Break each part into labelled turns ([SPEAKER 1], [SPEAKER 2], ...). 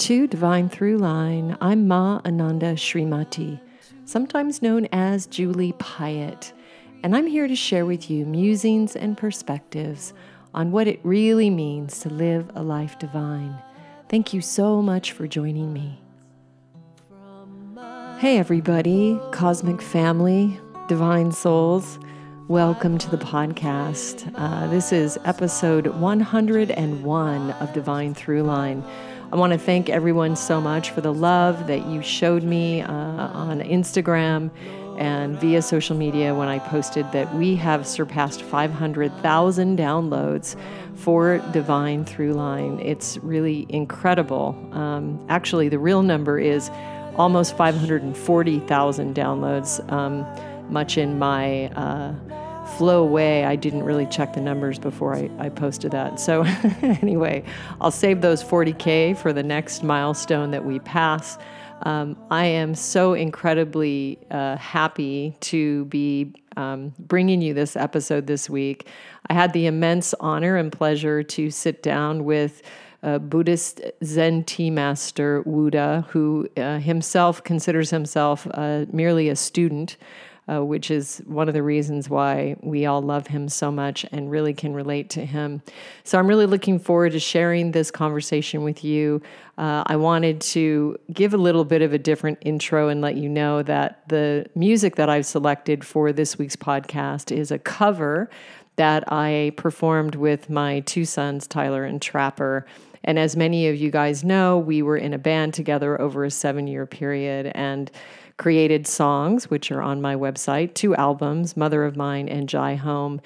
[SPEAKER 1] To Divine Throughline. I'm Ma Ananda Srimati, sometimes known as Julie Piatt, and I'm here to share with you musings and perspectives on what it really means to live a life divine. Thank you so much for joining me. Hey, everybody, cosmic family, divine souls. Welcome to the podcast. Uh, this is episode 101 of Divine Throughline. I want to thank everyone so much for the love that you showed me uh, on Instagram and via social media when I posted that we have surpassed 500,000 downloads for Divine Throughline. It's really incredible. Um, actually, the real number is almost 540,000 downloads, um, much in my. Uh, flow away. I didn't really check the numbers before I, I posted that. So, anyway, I'll save those 40K for the next milestone that we pass. Um, I am so incredibly uh, happy to be um, bringing you this episode this week. I had the immense honor and pleasure to sit down with uh, Buddhist Zen tea master Wu De, who uh, himself considers himself uh, merely a student uh, which is one of the reasons why we all love him so much and really can relate to him. So I'm really looking forward to sharing this conversation with you. Uh, I wanted to give a little bit of a different intro and let you know that the music that I've selected for this week's podcast is a cover that I performed with my two sons, Tyler and Trapper. And as many of you guys know, we were in a band together over a seven year period. And created songs, which are on my website, two albums, Mother of Mine and Jai Home.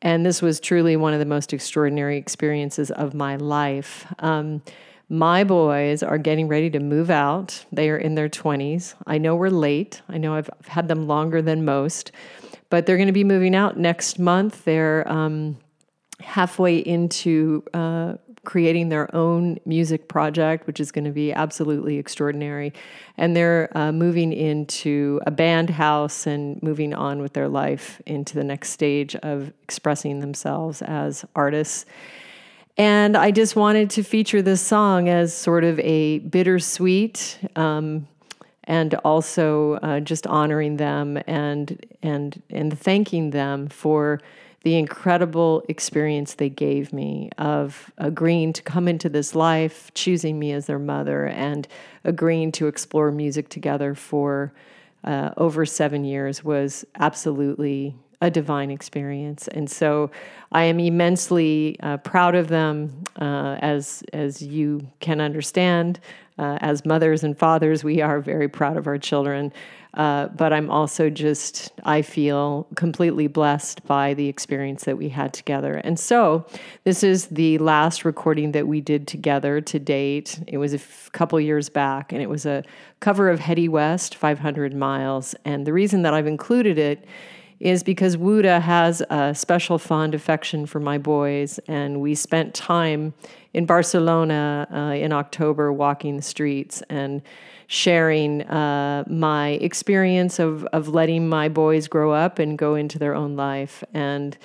[SPEAKER 1] And this was truly one of the most extraordinary experiences of my life. Um, my boys are getting ready to move out. They are in their 20s. I know we're late. I know I've had them longer than most, but they're going to be moving out next month. They're um, halfway into uh, creating their own music project, which is going to be absolutely extraordinary. And they're uh, moving into a band house and moving on with their life into the next stage of expressing themselves as artists. And I just wanted to feature this song as sort of a bittersweet. Um, and also uh, just honoring them and and and thanking them for the incredible experience they gave me of agreeing to come into this life, choosing me as their mother, and agreeing to explore music together for uh, over seven years was absolutely a divine experience. And so I am immensely uh, proud of them, uh, as, as you can understand. Uh, as mothers and fathers, we are very proud of our children. Uh, but I'm also just, I feel completely blessed by the experience that we had together. And so, this is the last recording that we did together to date. It was a f- couple years back, and it was a cover of Hedy West, 500 Miles. And the reason that I've included it is because Wu De has a special fond affection for my boys, and we spent time in Barcelona uh, in October walking the streets and sharing uh, my experience of, of letting my boys grow up and go into their own life. And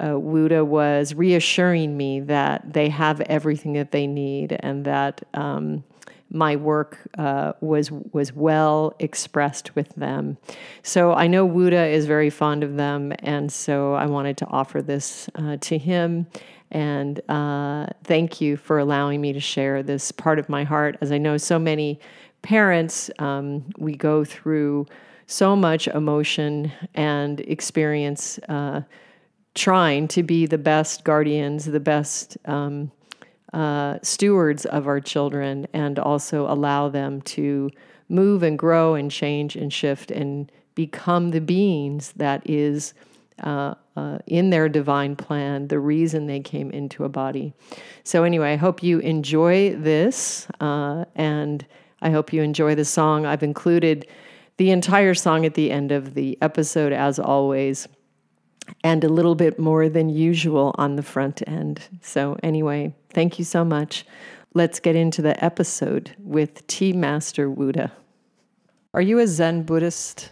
[SPEAKER 1] uh, Wu De was reassuring me that they have everything that they need and that um, my work uh, was was well expressed with them. So I know Wu De is very fond of them, and so I wanted to offer this uh, to him. And uh, thank you for allowing me to share this part of my heart, as I know so many parents, um, we go through so much emotion and experience uh, trying to be the best guardians, the best um, uh, stewards of our children, and also allow them to move and grow and change and shift and become the beings that is uh, uh, in their divine plan, the reason they came into a body. So, anyway, I hope you enjoy this uh, and I hope you enjoy the song. I've included the entire song at the end of the episode, as always, and a little bit more than usual on the front end. So, anyway, thank you so much. Let's get into the episode with Tea Master Wu De. Are you a Zen Buddhist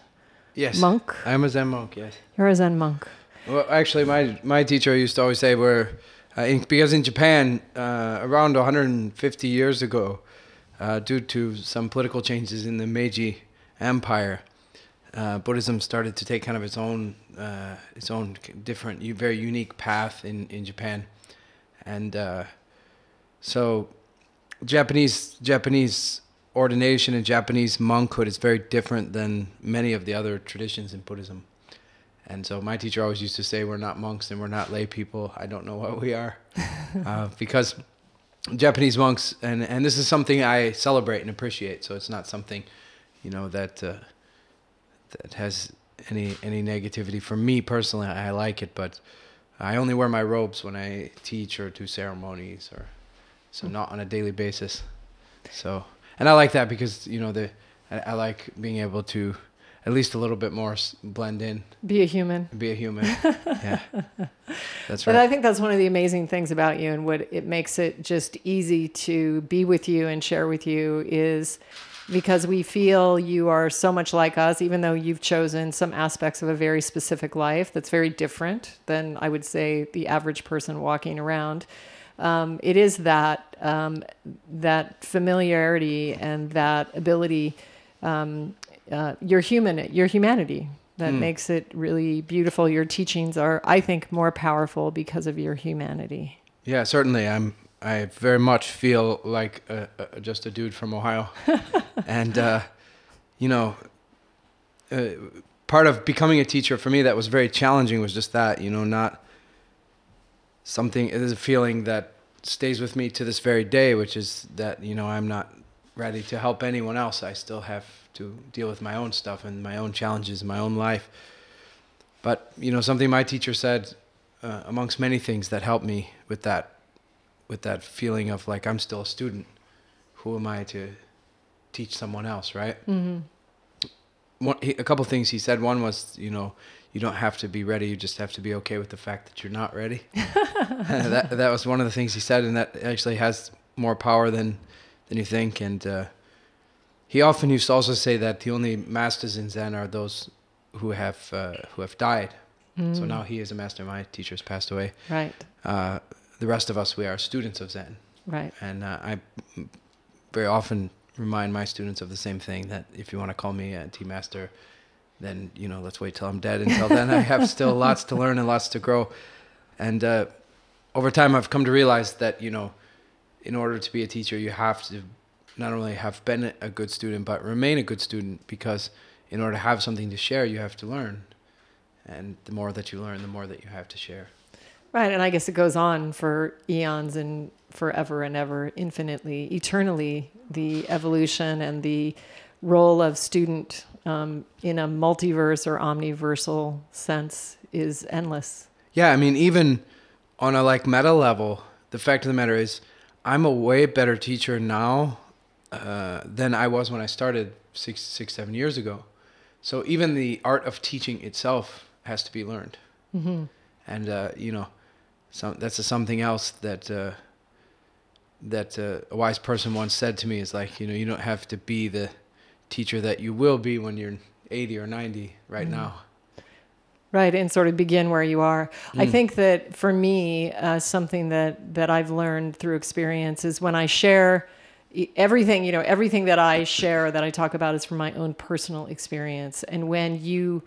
[SPEAKER 2] yes,
[SPEAKER 1] monk?
[SPEAKER 2] I'm a Zen monk, yes.
[SPEAKER 1] You're a Zen monk.
[SPEAKER 2] Well, actually, my, my teacher used to always say we're, uh, in, because in Japan, uh, around 150 years ago, uh, due to some political changes in the Meiji Empire, uh, Buddhism started to take kind of its own uh, its own different, very unique path in in Japan, and uh, so Japanese Japanese ordination and Japanese monkhood is very different than many of the other traditions in Buddhism. And so my teacher always used to say, "We're not monks and we're not lay people. I don't know what we are," uh, because Japanese monks, and and this is something I celebrate and appreciate. So it's not something, you know, that uh, that has any any negativity for me personally. I like it, but I only wear my robes when I teach or do ceremonies, or so hmm. not on a daily basis. So and I like that because you know the I, I like being able to at least a little bit more blend in.
[SPEAKER 1] Be a human.
[SPEAKER 2] Be a human. yeah.
[SPEAKER 1] That's right. But I think that's one of the amazing things about you and what it makes it just easy to be with you and share with you is because we feel you are so much like us, even though you've chosen some aspects of a very specific life that's very different than I would say the average person walking around. Um, it is that um, that familiarity and that ability um, uh, your human your humanity that mm. makes it really beautiful. Your teachings are, I think, more powerful because of your humanity.
[SPEAKER 2] Yeah, certainly. I'm. I very much feel like a, a, just a dude from Ohio, and uh, you know, uh, part of becoming a teacher for me that was very challenging was just that. You know, not something. It is a feeling that stays with me to this very day, which is that you know I'm not ready to help anyone else. I still have to deal with my own stuff and my own challenges in my own life. But you know, something my teacher said, uh, amongst many things that helped me with that, with that feeling of like I'm still a student. Who am I to teach someone else, right? Mm-hmm. One, he, a couple things he said. One was, you know, you don't have to be ready. You just have to be okay with the fact that you're not ready. that that was one of the things he said, and that actually has more power than than you think. And uh, he often used to also say that the only masters in Zen are those who have uh, who have died. Mm. So now he is a master. My teacher's passed away.
[SPEAKER 1] Right.
[SPEAKER 2] Uh, the rest of us, we are students of Zen.
[SPEAKER 1] Right.
[SPEAKER 2] And uh, I very often remind my students of the same thing that if you want to call me a tea master, then you know let's wait till I'm dead. Until then, I have still lots to learn and lots to grow. And uh, over time, I've come to realize that you know, in order to be a teacher, you have to not only have been a good student but remain a good student because in order to have something to share, you have to learn, and the more that you learn, the more that you have to share.
[SPEAKER 1] Right, and I guess it goes on for eons and forever and ever, infinitely, eternally. The evolution and the role of student um, in a multiverse or omniversal sense is endless.
[SPEAKER 2] Yeah, I mean, even on a like meta level, the fact of the matter is, I'm a way better teacher now uh, than I was when I started six, six, seven years ago. So even the art of teaching itself has to be learned, mm-hmm. and uh, you know, some, that's something else that uh, that uh, a wise person once said to me is like, you know, you don't have to be the teacher that you will be when you're 80 or 90 right mm. now.
[SPEAKER 1] Right, and sort of begin where you are. Mm. I think that for me, uh, something that that I've learned through experience is when I share everything, you know, everything that I share that I talk about is from my own personal experience. And when you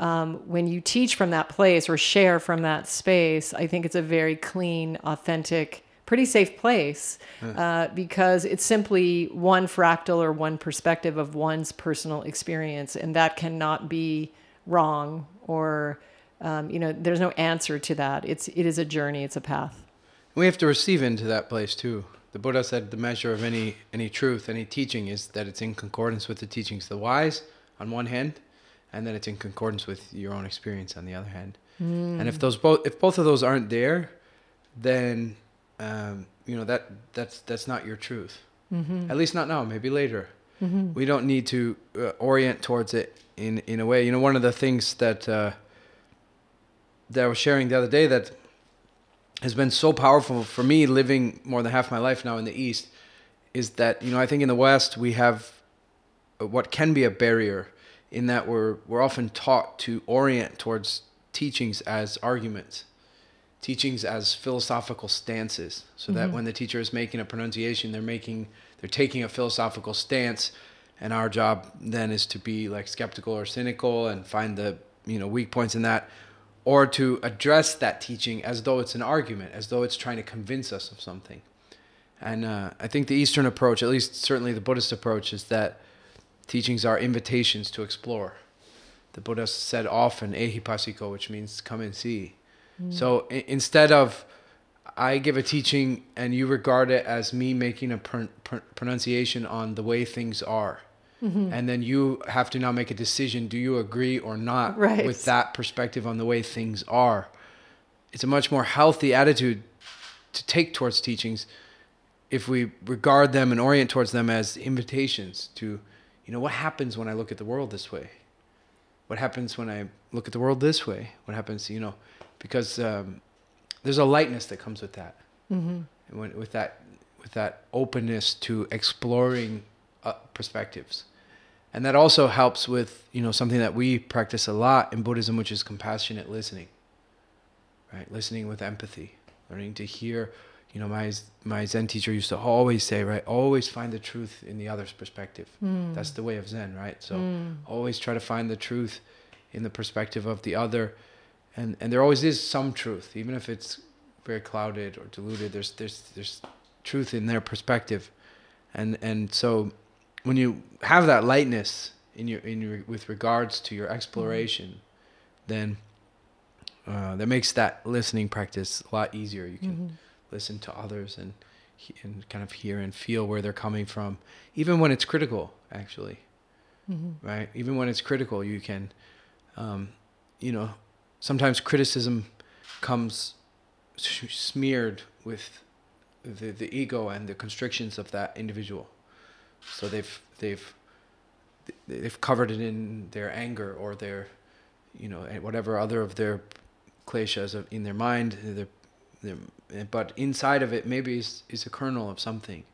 [SPEAKER 1] um, when you teach from that place or share from that space, I think it's a very clean, authentic pretty safe place uh, because it's simply one fractal or one perspective of one's personal experience, and that cannot be wrong or um, you know there's no answer to that. It's it is a journey. It's a path.
[SPEAKER 2] We have to receive into that place too. The Buddha said the measure of any any truth, any teaching, is that it's in concordance with the teachings of the wise on one hand, and then it's in concordance with your own experience on the other hand. Mm. And if those both if both of those aren't there, then um, you know that that's that's not your truth. Mm-hmm. At least not now. Maybe later. Mm-hmm. We don't need to uh, orient towards it in in a way. You know, one of the things that uh, that I was sharing the other day that has been so powerful for me, living more than half my life now in the East, is that you know I think in the West we have what can be a barrier in that we're we're often taught to orient towards teachings as arguments teachings as philosophical stances, so that when the teacher is making a pronunciation, they're making they're taking a philosophical stance, and our job then is to be like skeptical or cynical and find the you know weak points in that, or to address that teaching as though it's an argument, as though it's trying to convince us of something. And uh, I think the Eastern approach, at least certainly the Buddhist approach, is that teachings are invitations to explore. The Buddha said often, "Ehipassiko," which means "come and see." Mm. So i- instead of I give a teaching and you regard it as me making a pr- pr- pronunciation on the way things are, mm-hmm. and then you have to now make a decision: do you agree or not
[SPEAKER 1] Right.
[SPEAKER 2] with that perspective on the way things are? It's a much more healthy attitude to take towards teachings if we regard them and orient towards them as invitations to, you know, what happens when I look at the world this way? What happens when I look at the world this way? What happens, you know, because um, there's a lightness that comes with that,
[SPEAKER 1] Mm-hmm.
[SPEAKER 2] when, with that, with that openness to exploring uh, perspectives, and that also helps with you know something that we practice a lot in Buddhism, which is compassionate listening. Right, listening with empathy, learning to hear. You know, my my Zen teacher used to always say, right, always find the truth in the other's perspective.
[SPEAKER 1] Mm.
[SPEAKER 2] That's the way of Zen, right? So
[SPEAKER 1] Mm.
[SPEAKER 2] always try to find the truth in the perspective of the other, and and there always is some truth, even if it's very clouded or diluted. There's there's there's truth in their perspective, and and so when you have that lightness in your in your with regards to your exploration, then uh, that makes that listening practice a lot easier. You can
[SPEAKER 1] Mhm.
[SPEAKER 2] Listen to others and and kind of hear and feel where they're coming from, even when it's critical. Actually,
[SPEAKER 1] Mhm.
[SPEAKER 2] right? Even when it's critical, you can, um, you know, sometimes criticism comes smeared with the the ego and the constrictions of that individual. So they've they've they've covered it in their anger or their, you know, whatever other of their kleshas of- in their mind. Their, but inside of it, maybe is is a kernel of something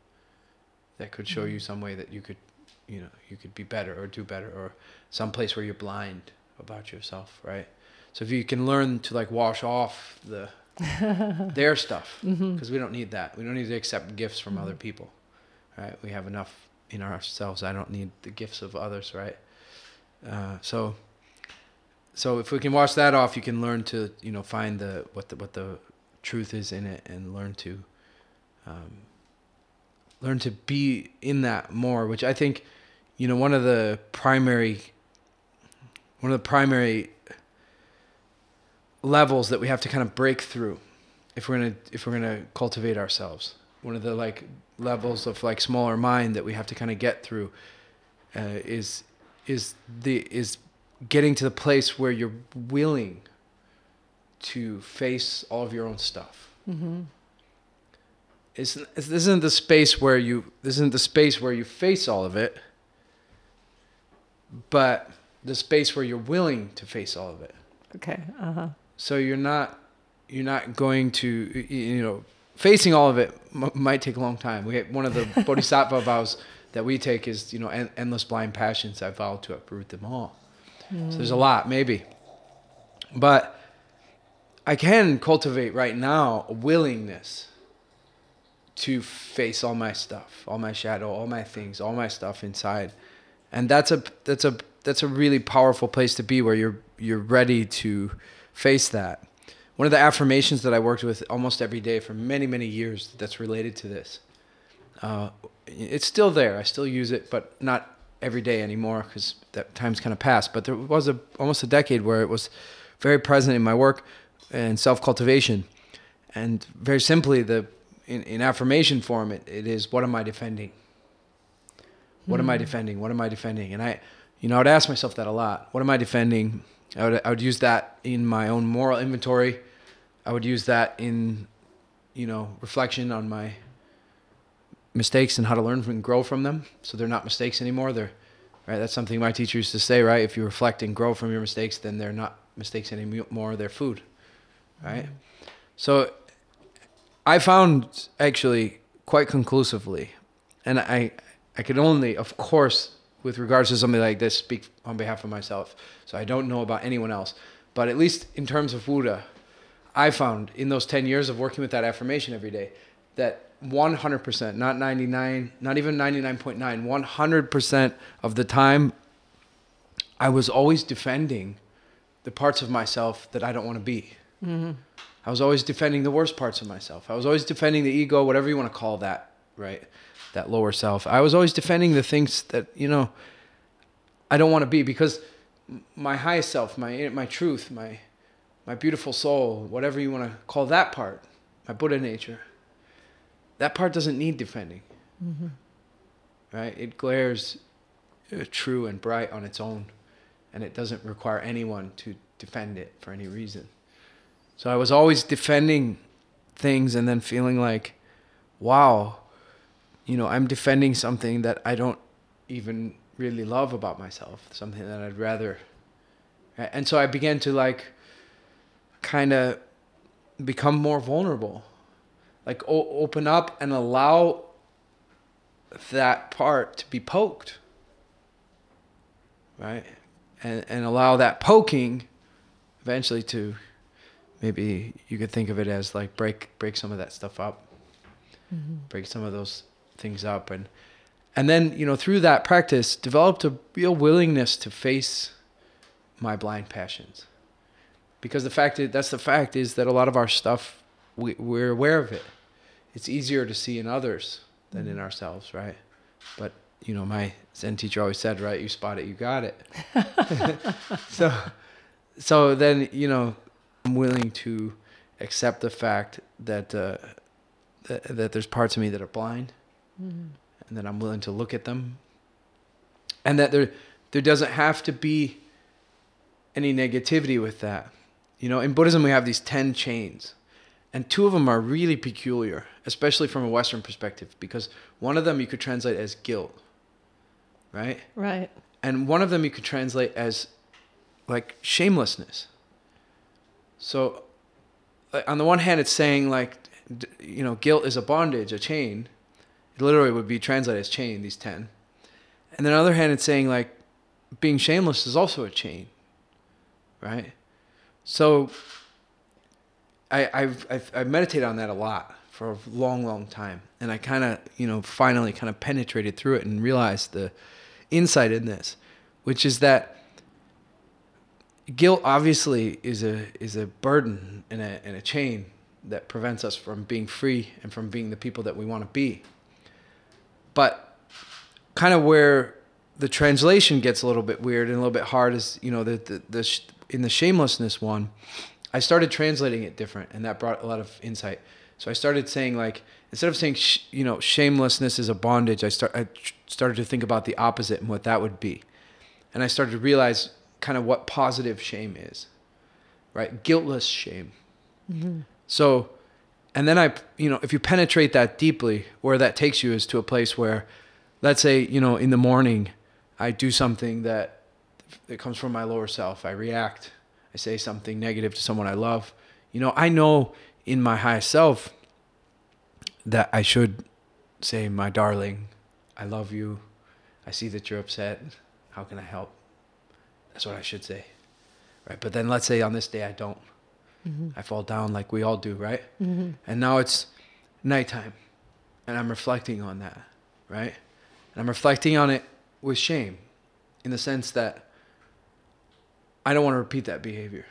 [SPEAKER 2] that could show you mm. some way that you could, you know, you could be better or do better or some place where you're blind about yourself, right? So if you can learn to like wash off the their stuff
[SPEAKER 1] mm-hmm.
[SPEAKER 2] because we don't need that. We don't need to accept gifts from other mm-hmm. people, right? We have enough in ourselves. I don't need the gifts of others, right? Uh, so, so if we can wash that off, you can learn to you know find the what the what the truth is in it and learn to um, learn to be in that more. Which I think you know one of the primary one of the primary levels that we have to kind of break through if we're gonna if we're gonna cultivate ourselves one of the like levels of like smaller mind that we have to kind of get through uh, is is the is getting to the place where you're willing to face all of your own stuff
[SPEAKER 1] Mhm.
[SPEAKER 2] it's, it's this isn't the space where you this isn't the space where you face all of it but the space where you're willing to face all of it
[SPEAKER 1] Okay. Uh huh.
[SPEAKER 2] so you're not you're not going to you know facing all of it m- might take a long time we one of the bodhisattva vows that we take is you know en- endless blind passions i vow to uproot them all so there's a lot maybe but i can cultivate right now a willingness to face all my stuff all my shadow all my things all my stuff inside. And that's a that's a that's a really powerful place to be where you're you're ready to face that. One of the affirmations that i worked with almost every day for many many years that's related to this uh, it's still there. I still use it but not every day anymore because that time's kind of passed. But there was a almost a decade where it was very present in my work and self-cultivation and very simply the in, in affirmation form it, it is what am i defending what am I hmm. defending? What am I defending? And I, you know, I would ask myself that a lot. What am I defending? I would, I would use that in my own moral inventory. I would use that in, you know, reflection on my mistakes and how to learn from and grow from them. So they're not mistakes anymore. They're, right? That's something my teacher used to say, right? If you reflect and grow from your mistakes, then they're not mistakes anymore. They're food, right? So I found actually quite conclusively, and I, I could only, of course, with regards to something like this, speak on behalf of myself. So I don't know about anyone else, but at least in terms of Buddha, I found in those 10 years of working with that affirmation every day that 100%, not 99, not even 99.9, 100% of the time, I was always defending the parts of myself that I don't want to be. Mm-hmm. I was always defending the worst parts of myself. I was always defending the ego, whatever you want to call that, right? That lower self. I was always defending the things that, you know, I don't want to be because my highest self, my my truth, my my beautiful soul, whatever you want to call that part, my Buddha nature, that part doesn't need defending. Mm-hmm. Right? It glares uh, true and bright on its own, and it doesn't require anyone to defend it for any reason. So I was always defending things and then feeling like, wow, you know, I'm defending something that I don't even really love about myself, something that I'd rather. And so I began to like kind of become more vulnerable like o- open up and allow that part to be poked right and and allow that poking eventually to maybe you could think of it as like break break some of that stuff up mm-hmm. break some of those things up and and then you know through that practice developed a real willingness to face my blind passions because the fact is that's the fact is that a lot of our stuff we, we're aware of it it's easier to see in others than in mm-hmm. ourselves, right? But you know, my Zen teacher always said, right, you spot it, you got it. so, so then you know, I'm willing to accept the fact that uh, that, that there's parts of me that are blind, mm-hmm. and that I'm willing to look at them, and that there there doesn't have to be any negativity with that. You know, in Buddhism we have these ten chains, and two of them are really peculiar especially from a Western perspective, because one of them you could translate as guilt, right?
[SPEAKER 1] Right.
[SPEAKER 2] And one of them you could translate as like shamelessness. So, on the one hand, it's saying like, you know, guilt is a bondage, a chain. It literally would be translated as chain, these 10. And then on the other hand, it's saying like, being shameless is also a chain, right? So, I, I've, I've, I've meditated on that a lot for a long, long time. And I kind of, you know, finally kind of penetrated through it and realized the insight in this, which is that guilt obviously is a is a burden and a and a chain that prevents us from being free and from being the people that we want to be. But kind of where the translation gets a little bit weird and a little bit hard is, you know, the the, the in the shamelessness one, I started translating it different, and that brought a lot of insight. So I started saying like instead of saying sh- you know shamelessness is a bondage, I start I started to think about the opposite and what that would be, and I started to realize kind of what positive shame is, right? Guiltless shame. Mm-hmm. So, and then I you know if you penetrate that deeply, where that takes you is to a place where, let's say you know in the morning, I do something that that comes from my lower self. I react. I say something negative to someone I love. You know, I know in my high self that I should say, my darling, I love you. I see that you're upset. How can I help? That's what I should say. Right. But then let's say on this day I don't. Mm-hmm. I fall down like we all do, right? Mm-hmm. And now it's nighttime and I'm reflecting on that, right? And I'm reflecting on it with shame in the sense that I don't want to repeat that behavior,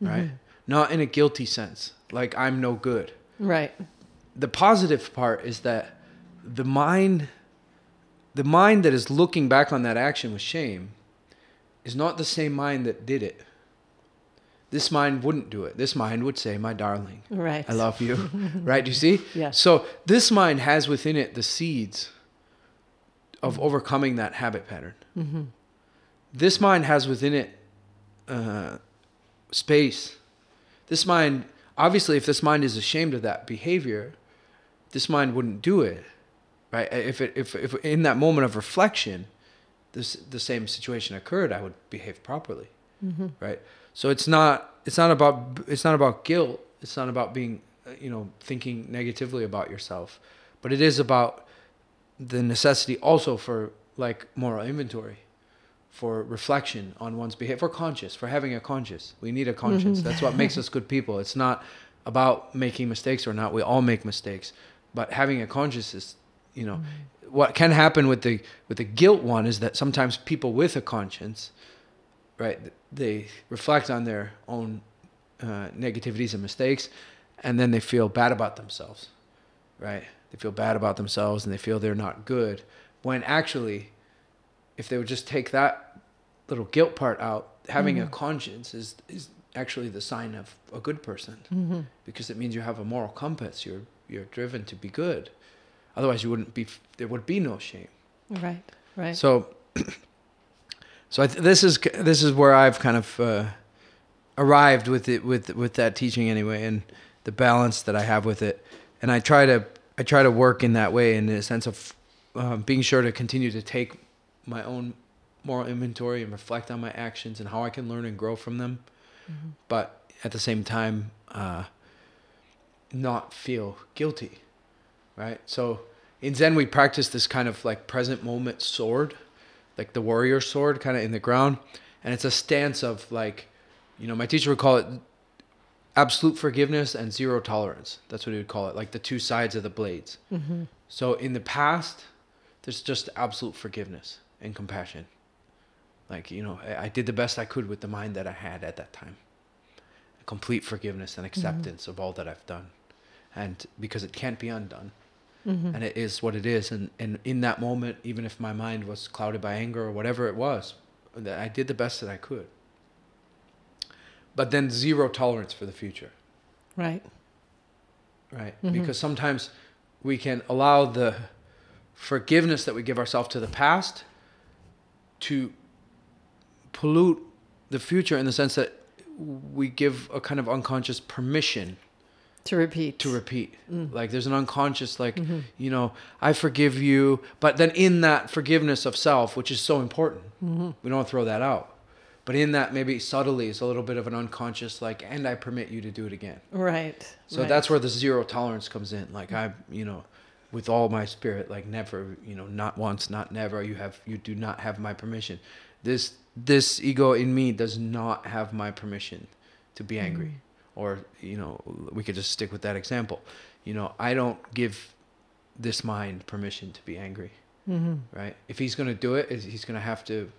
[SPEAKER 2] right? Mm-hmm. Not in a guilty sense, like I'm no good.
[SPEAKER 1] Right.
[SPEAKER 2] The positive part is that the mind the mind that is looking back on that action with shame is not the same mind that did it. This mind wouldn't do it. This mind would say, "My darling,
[SPEAKER 1] right.
[SPEAKER 2] I love you." right? You see?
[SPEAKER 1] Yeah.
[SPEAKER 2] So this mind has within it the seeds of overcoming that habit pattern. Mm-hmm. This mind has within it uh, space. This mind obviously, if this mind is ashamed of that behavior, this mind wouldn't do it, right? If it, if, if in that moment of reflection, this the same situation occurred, I would behave properly, mm-hmm. right? So it's not it's not about it's not about guilt. It's not about being uh, you know thinking negatively about yourself, but it is about the necessity also for like moral inventory for reflection on one's behavior, for conscious, for having a conscience. We need a conscience. Mm-hmm. That's what makes us good people. It's not about making mistakes or not. We all make mistakes, but having a conscience is, you know, what can happen with the with the guilt one is that sometimes people with a conscience, right, they reflect on their own uh, negativities and mistakes, and then they feel bad about themselves, right? They feel bad about themselves and they feel they're not good. When actually, if they would just take that little guilt part out, having a conscience is is actually the sign of a good person because it means you have a moral compass. You're you're driven to be good. Otherwise, you wouldn't be. There would be no shame.
[SPEAKER 1] Right. Right.
[SPEAKER 2] So, so I th- this is this is where I've kind of uh, arrived with it with with that teaching anyway, and the balance that I have with it, and I try to I try to work in that way in the sense of um, being sure to continue to take my own moral inventory and reflect on my actions and how I can learn and grow from them, but at the same time, uh, not feel guilty, right? So in Zen, we practice this kind of like present moment sword, like the warrior sword, kind of in the ground, and it's a stance of like, you know, my teacher would call it absolute forgiveness and zero tolerance. That's what he would call it, like the two sides of the blades. Mm-hmm. So in the past, there's just absolute forgiveness and compassion. Like, you know, I, I did the best I could with the mind that I had at that time. Complete forgiveness and mm-hmm. acceptance of all that I've done. And because it can't be undone. Mm-hmm. And it is what it is. And, and in that moment, even if my mind was clouded by anger or whatever it was, I did the best that I could. But then zero tolerance for the future
[SPEAKER 1] right.
[SPEAKER 2] right? Mm-hmm. Because sometimes we can allow the forgiveness that we give ourselves to the past to pollute the future in the sense that we give a kind of unconscious permission
[SPEAKER 1] To repeat.
[SPEAKER 2] to repeat. Mm. Like there's an unconscious, like, mm-hmm. you know, I forgive you. But then in that forgiveness of self, which is so important, mm-hmm. we don't throw that out. But in that, maybe subtly, is a little bit of an unconscious, like, and I permit you to do it again.
[SPEAKER 1] Right.
[SPEAKER 2] So
[SPEAKER 1] right.
[SPEAKER 2] that's where the zero tolerance comes in. Like I, you know, with all my spirit, like never, you know, not once, not never. You have, you do not have my permission. This, this ego in me does not have my permission to be angry. Mm. Or, you know, we could just stick with that example. You know, I don't give this mind permission to be angry. Right? If he's going to do it, he's going to have to.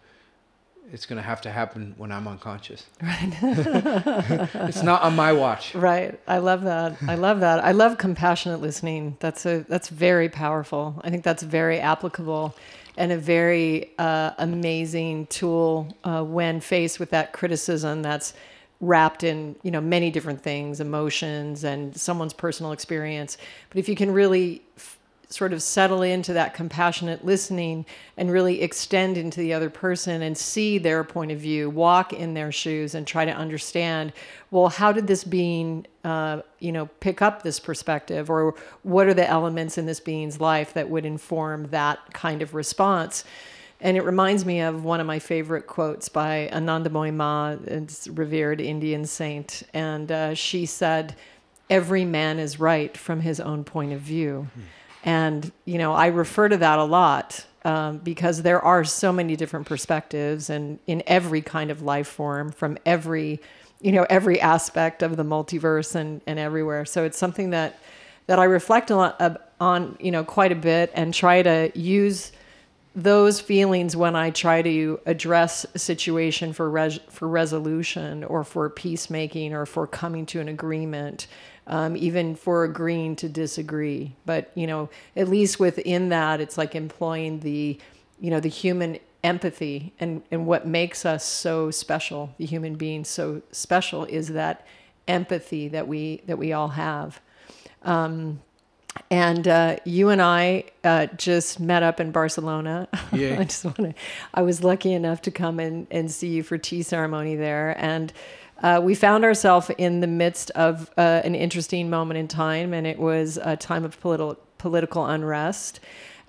[SPEAKER 2] It's going to have to happen when I'm unconscious.
[SPEAKER 1] Right.
[SPEAKER 2] It's not on my watch.
[SPEAKER 1] Right. I love that. I love that. I love compassionate listening. That's a that's very powerful. I think that's very applicable and a very uh, amazing tool uh, when faced with that criticism that's wrapped in you know many different things, emotions and someone's personal experience. But if you can really f- sort of settle into that compassionate listening and really extend into the other person and see their point of view, walk in their shoes and try to understand, well, how did this being, uh, you know, pick up this perspective or what are the elements in this being's life that would inform that kind of response? And it reminds me of one of my favorite quotes by Anandamayi Ma, it's revered Indian saint. And uh, she said, Every man is right from his own point of view. And, you know, I refer to that a lot um, because there are so many different perspectives and in every kind of life form from every, you know, every aspect of the multiverse and, and everywhere. So it's something that, that I reflect a lot of, on, you know, quite a bit and try to use those feelings when I try to address a situation for res- for resolution or for peacemaking or for coming to an agreement, um, even for agreeing to disagree. But you know, at least within that, it's like employing the, you know, the human empathy and and what makes us so special, the human being so special, is that empathy that we that we all have. And uh, you and I uh, just met up in Barcelona.
[SPEAKER 2] Yeah.
[SPEAKER 1] I just want to. I was lucky enough to come and, and see you for tea ceremony there, and uh, we found ourselves in the midst of uh, an interesting moment in time, and it was a time of political political unrest.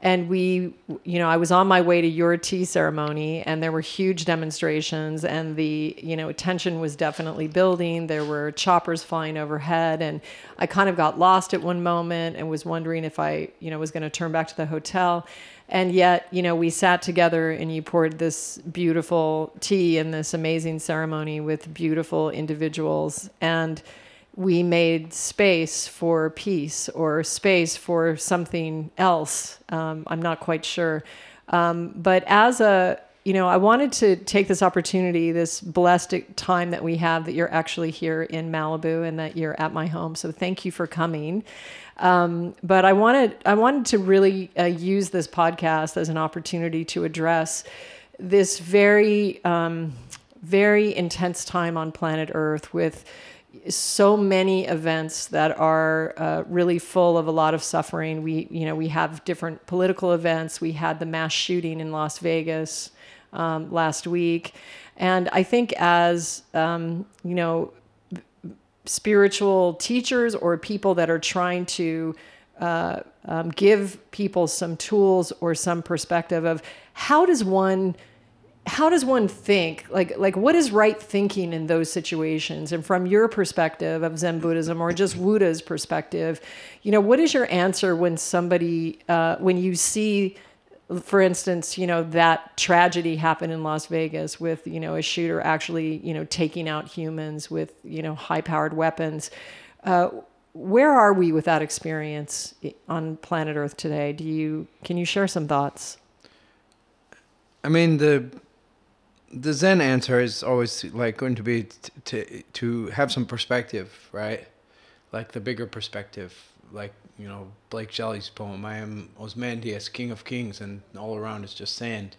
[SPEAKER 1] And we, you know, I was on my way to your tea ceremony, and there were huge demonstrations, and the, you know, tension was definitely building. There were choppers flying overhead, and I kind of got lost at one moment and was wondering if I, you know, was going to turn back to the hotel. And yet, you know, we sat together, and you poured this beautiful tea and this amazing ceremony with beautiful individuals, and we made space for peace or space for something else. Um, I'm not quite sure. Um, but as a, you know, I wanted to take this opportunity, this blessed time that we have that you're actually here in Malibu and that you're at my home. So thank you for coming. Um, but I wanted, I wanted to really uh, use this podcast as an opportunity to address this very, um, very intense time on planet Earth with so many events that are uh, really full of a lot of suffering. We, you know, we have different political events. We had the mass shooting in Las Vegas um, last week, and I think as um, you know, spiritual teachers or people that are trying to uh, um, give people some tools or some perspective of how does one how does one think like like what is right thinking in those situations? And from your perspective of zen buddhism or just Wu De's perspective you know what is your answer when somebody uh, when you see for instance you know that tragedy happened in las vegas with you know a shooter actually you know taking out humans with you know high powered weapons uh, where are we with that experience on planet earth today? Do you can you share some thoughts?
[SPEAKER 2] I mean the the Zen answer is always like going to be t- to to have some perspective, right? Like the bigger perspective, like you know Blake Shelley's poem, "I am Ozymandias, King of Kings," and all around is just sand.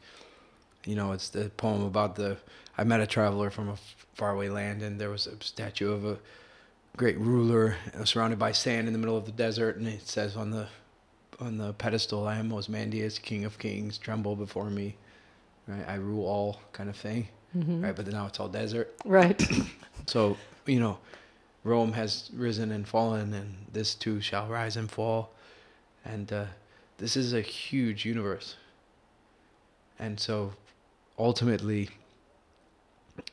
[SPEAKER 2] You know, it's the poem about the I met a traveler from a faraway land, and there was a statue of a great ruler uh, surrounded by sand in the middle of the desert, and it says on the on the pedestal, "I am Ozymandias, King of Kings, tremble before me." Right? I rule all kind of thing, mm-hmm. right? But then now it's all desert,
[SPEAKER 1] right?
[SPEAKER 2] so you know, Rome has risen and fallen, and this too shall rise and fall, and uh, this is a huge universe, and so ultimately,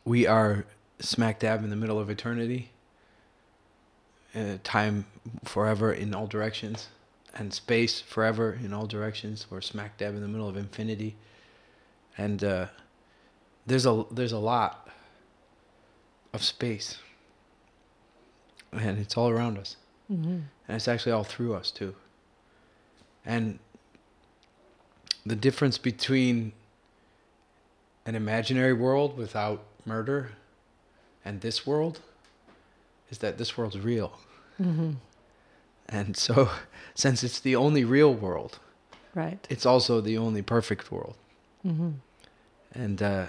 [SPEAKER 2] we are smack dab in the middle of eternity. Uh, time forever in all directions, and space forever in all directions. We're smack dab in the middle of infinity and uh, there's a there's a lot of space, and it's all around us, mm-hmm. and it's actually all through us too. And the difference between an imaginary world without murder and this world is that this world's real. Mm-hmm. And so, since it's the only real world,
[SPEAKER 1] right,
[SPEAKER 2] it's also the only perfect world. Mm-hmm. And uh,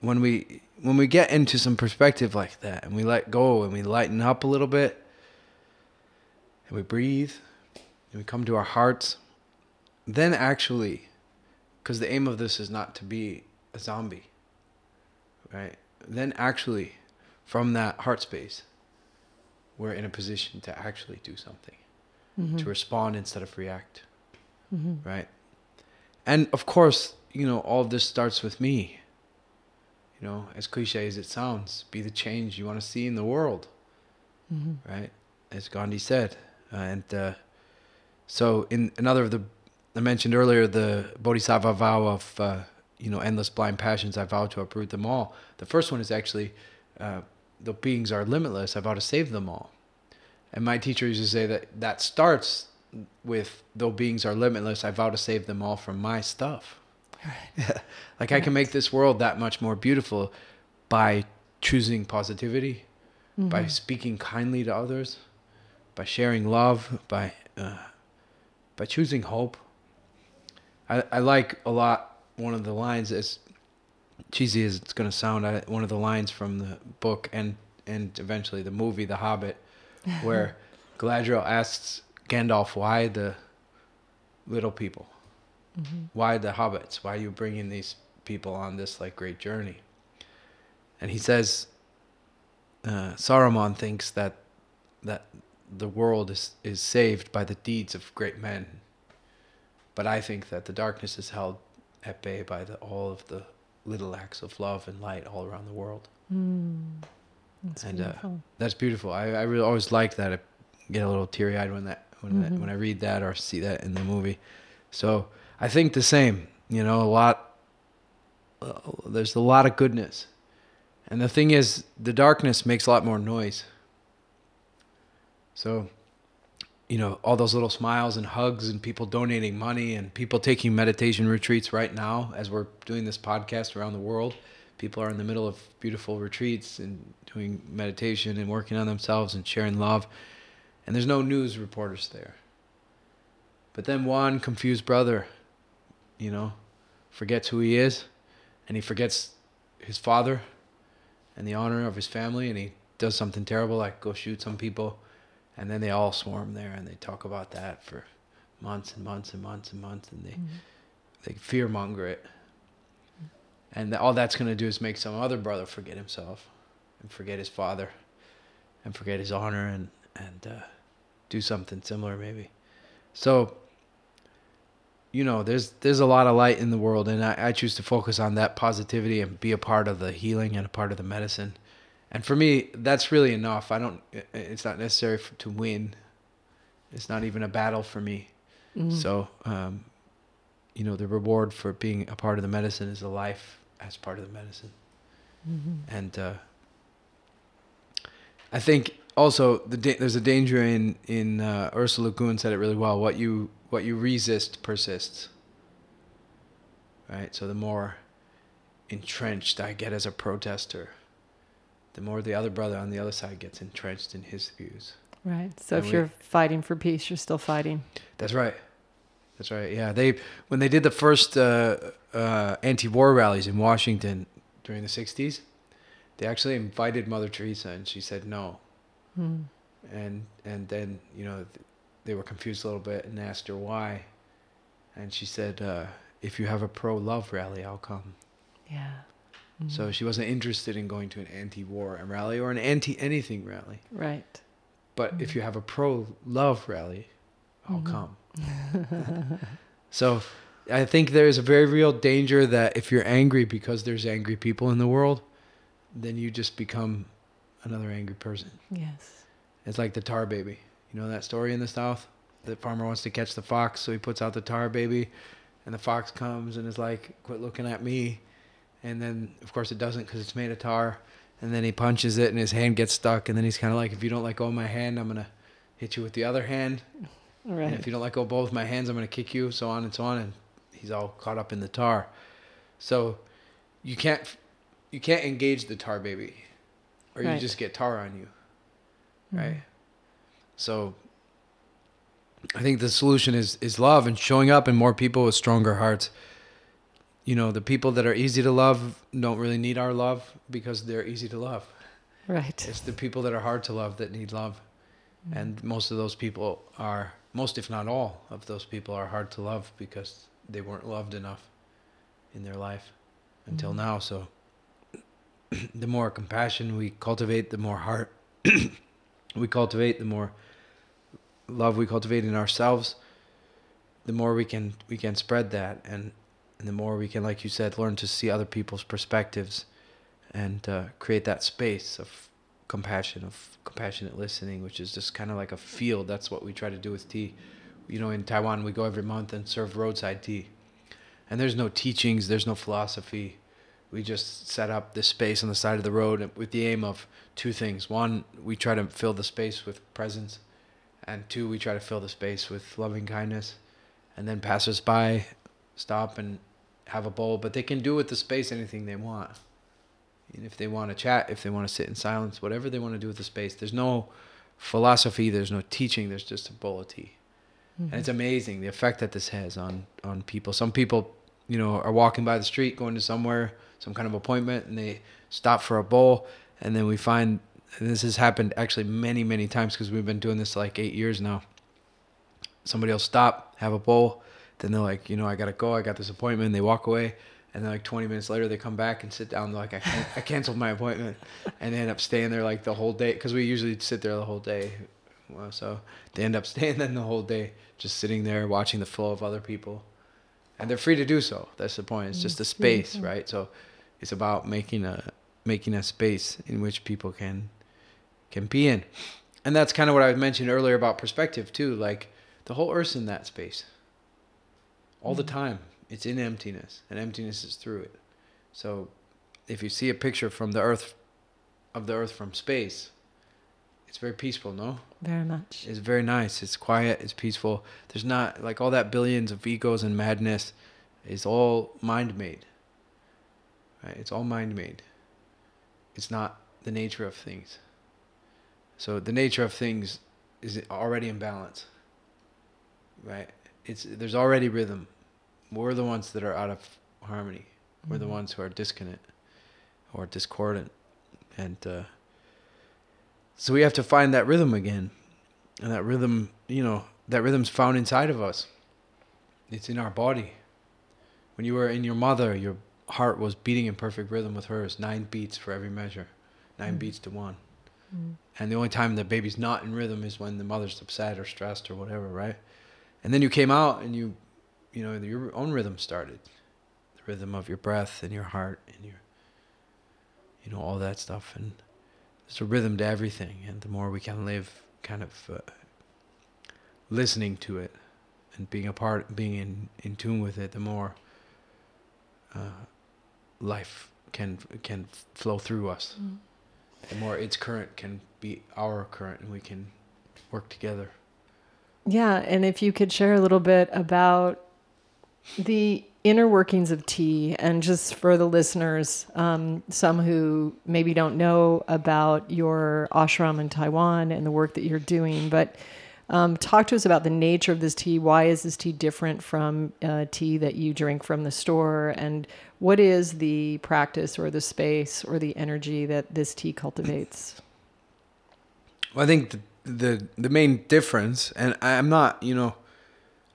[SPEAKER 2] when we when we get into some perspective like that, and we let go, and we lighten up a little bit, and we breathe, and we come to our hearts, then actually, because the aim of this is not to be a zombie, right? Then actually, from that heart space, we're in a position to actually do something, mm-hmm. to respond instead of react, mm-hmm. right? And of course, you know, all of this starts with me. You know, as cliche as it sounds, be the change you want to see in the world. Mm-hmm. Right? As Gandhi said. Uh, and uh, so, in another of the, I mentioned earlier, the Bodhisattva vow of, uh, you know, endless blind passions, I vow to uproot them all. The first one is actually, uh, the beings are limitless, I vow to save them all. And my teacher used to say that that starts with, though beings are limitless, I vow to save them all from my stuff. Right. like I can make this world that much more beautiful by choosing positivity, mm-hmm. by speaking kindly to others, by sharing love, by uh, by choosing hope. I I like a lot one of the lines as cheesy as it's going to sound. I, one of the lines from the book and and eventually the movie The Hobbit, where Galadriel asks Gandalf why the little people Mm-hmm. Why the hobbits? Why are you bringing these people on this like great journey? And he says, uh, Saruman thinks that that the world is is saved by the deeds of great men, but I think that the darkness is held at bay by the, all of the little acts of love and light all around the world. Mm. That's and uh, beautiful. Uh, that's beautiful. I, I really always like that. I get a little teary eyed when that when mm-hmm. that, when I read that or see that in the movie. So I think the same. You know, a lot. Uh, there's a lot of goodness, and the thing is, the darkness makes a lot more noise. So, you know, all those little smiles and hugs and people donating money and people taking meditation retreats right now as we're doing this podcast around the world. People are in the middle of beautiful retreats and doing meditation and working on themselves and sharing love. And there's no news reporters there. But then one confused brother, you know, forgets who he is and he forgets his father and the honor of his family and he does something terrible like go shoot some people and then they all swarm there and they talk about that for months and months and months and months and they mm-hmm. they fear monger it and all that's going to do is make some other brother forget himself and forget his father and forget his honor and and uh, do something similar maybe so you know there's there's a lot of light in the world and I, I choose to focus on that positivity and be a part of the healing and a part of the medicine. And for me that's really enough. I don't it's not necessary for, to win. It's not even a battle for me. Mm-hmm. so um, you know the reward for being a part of the medicine is a life as part of the medicine. Mm-hmm. and uh, i think also the da- there's a danger in in uh, Ursula Guin said it really well. What you what you resist persists right so the more entrenched i get as a protester the more the other brother on the other side gets entrenched in his views.
[SPEAKER 1] Right. So and if we, you're fighting for peace, you're still fighting.
[SPEAKER 2] That's right. That's right. Yeah. They when they did the first uh, uh, anti-war rallies in Washington during the '60s, they actually invited Mother Teresa, and she said no. Hmm. And and then you know they were confused a little bit and asked her why, and she said, uh, "If you have a pro-love rally, I'll come."
[SPEAKER 1] Yeah.
[SPEAKER 2] Mm-hmm. So she wasn't interested in going to an anti-war rally or an anti-anything rally.
[SPEAKER 1] Right.
[SPEAKER 2] But mm-hmm. if you have a pro-love rally, I'll mm-hmm. come. so I think there is a very real danger that if you're angry because there's angry people in the world, then you just become another angry person.
[SPEAKER 1] Yes.
[SPEAKER 2] It's like the tar baby. You know that story in the South? The farmer wants to catch the fox, so he puts out the tar baby, and the fox comes and is like, "Quit looking at me." and then of course it doesn't because it's made of tar. And then he punches it, and his hand gets stuck. And then he's kind of like, "If you don't let go of my hand, I'm gonna hit you with the other hand. Right. And if you don't let go of both my hands, I'm gonna kick you." So on and so on. And he's all caught up in the tar. So you can't you can't engage the tar baby, or right. you just get tar on you. Right. So I think the solution is is love and showing up, and more people with stronger hearts you know, the people that are easy to love don't really need our love because they're easy to love.
[SPEAKER 1] Right.
[SPEAKER 2] It's the people that are hard to love that need love. Mm. And most of those people are, most if not all of those people are hard to love because they weren't loved enough in their life until mm. now. So the more compassion we cultivate, the more heart we cultivate, the more love we cultivate in ourselves, the more we can we can spread that and and the more we can, like you said, learn to see other people's perspectives and uh, create that space of compassion, of compassionate listening, which is just kind of like a field. That's what we try to do with tea. You know, in Taiwan, we go every month and serve roadside tea. And there's no teachings, there's no philosophy. We just set up this space on the side of the road with the aim of two things. One, we try to fill the space with presence. And two, we try to fill the space with loving kindness. And then passersby stop and have a bowl, but they can do with the space anything they want. And if they want to chat, if they want to sit in silence, whatever they want to do with the space, there's no philosophy, there's no teaching, there's just a bowl of tea. Mm-hmm. And it's amazing the effect that this has on on people. Some people, you know, are walking by the street going to somewhere, some kind of appointment, and they stop for a bowl, and then we find this has happened actually many many times because we've been doing this like eight years now. Somebody will stop, have a bowl, then they're like, you know, I gotta go. I got this appointment. They walk away, and then like 20 minutes later, they come back and sit down. They're like, I, can- I canceled my appointment, and they end up staying there like the whole day because we usually sit there the whole day. Well, so they end up staying then the whole day, just sitting there watching the flow of other people, and they're free to do so. That's the point. It's just a space, right? So it's about making a making a space in which people can can be in, and that's kind of what I mentioned earlier about perspective too. Like the whole Earth's in that space all the mm. time. It's in emptiness, and emptiness is through it. So, if you see a picture from the Earth, of the Earth from space, It's very peaceful, no?
[SPEAKER 1] Very much.
[SPEAKER 2] It's very nice. It's quiet. It's peaceful. There's not like all that billions of egos and madness is all mind made. Right? It's all mind made. It's not the nature of things. So the nature of things is already in balance. Right? It's there's already rhythm. We're the ones that are out of harmony. We're mm-hmm. the ones who are disconnect or discordant. And uh, so we have to find that rhythm again. And that rhythm, you know, that rhythm's found inside of us. It's in our body. When you were in your mother, your heart was beating in perfect rhythm with hers, nine beats for every measure, 9 mm. beats to one. Mm. And the only time the baby's not in rhythm is when the mother's upset or stressed or whatever, right? And then you came out and you, you know, your own rhythm started, the rhythm of your breath and your heart and your, you know, all that stuff. And there's a rhythm to everything. And the more we can live kind of uh, listening to it and being a part, being in, in tune with it, the more uh, life can can flow through us. Mm. The more its current can be our current, and we can work together.
[SPEAKER 1] Yeah, and if you could share a little bit about the inner workings of tea, and just for the listeners, um, some who maybe don't know about your ashram in Taiwan and the work that you're doing, but um, talk to us about the nature of this tea. Why is this tea different from uh, tea that you drink from the store? And what is the practice or the space or the energy that this tea cultivates?
[SPEAKER 2] Well, I think the, the, the main difference, and I'm not, you know,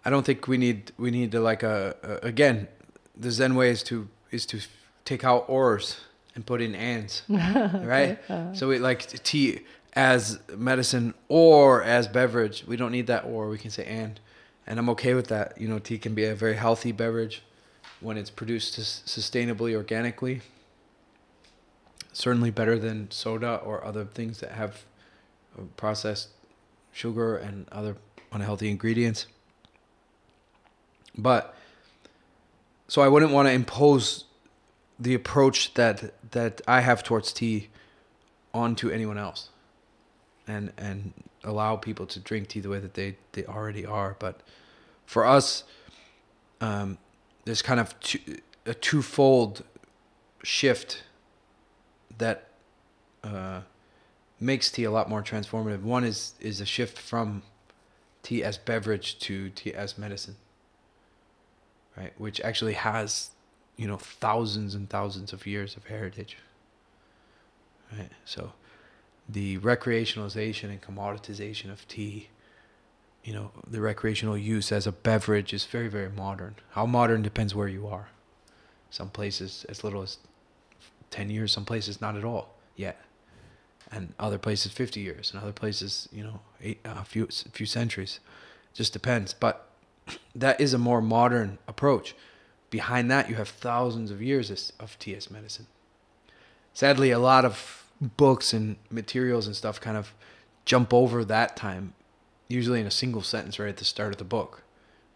[SPEAKER 2] I don't think we need we need to like a, a again, the Zen way is to is to take out ors and put in ands, right? Uh-huh. So we like tea as medicine or as beverage. We don't need that or. We can say and. And I'm okay with that. You know, tea can be a very healthy beverage when it's produced sustainably, organically. Certainly better than soda or other things that have uh, processed sugar and other unhealthy ingredients. But so I wouldn't want to impose the approach that that I have towards tea onto anyone else and and allow people to drink tea the way that they they already are. But for us, um, there's kind of two, a twofold shift that uh, makes tea a lot more transformative. One is is a shift from tea as beverage to tea as medicine, right? Which actually has, you know, thousands and thousands of years of heritage. Right. So the recreationalization and commoditization of tea, you know, the recreational use as a beverage is very, very modern. How modern depends where you are. Some places as little as 10 years, some places not at all yet. And other places 50 years, and other places, you know, eight, a few, few centuries. Just depends. But that is a more modern approach. Behind that, you have thousands of years of TS medicine. Sadly, a lot of books and materials and stuff kind of jump over that time, usually in a single sentence right at the start of the book,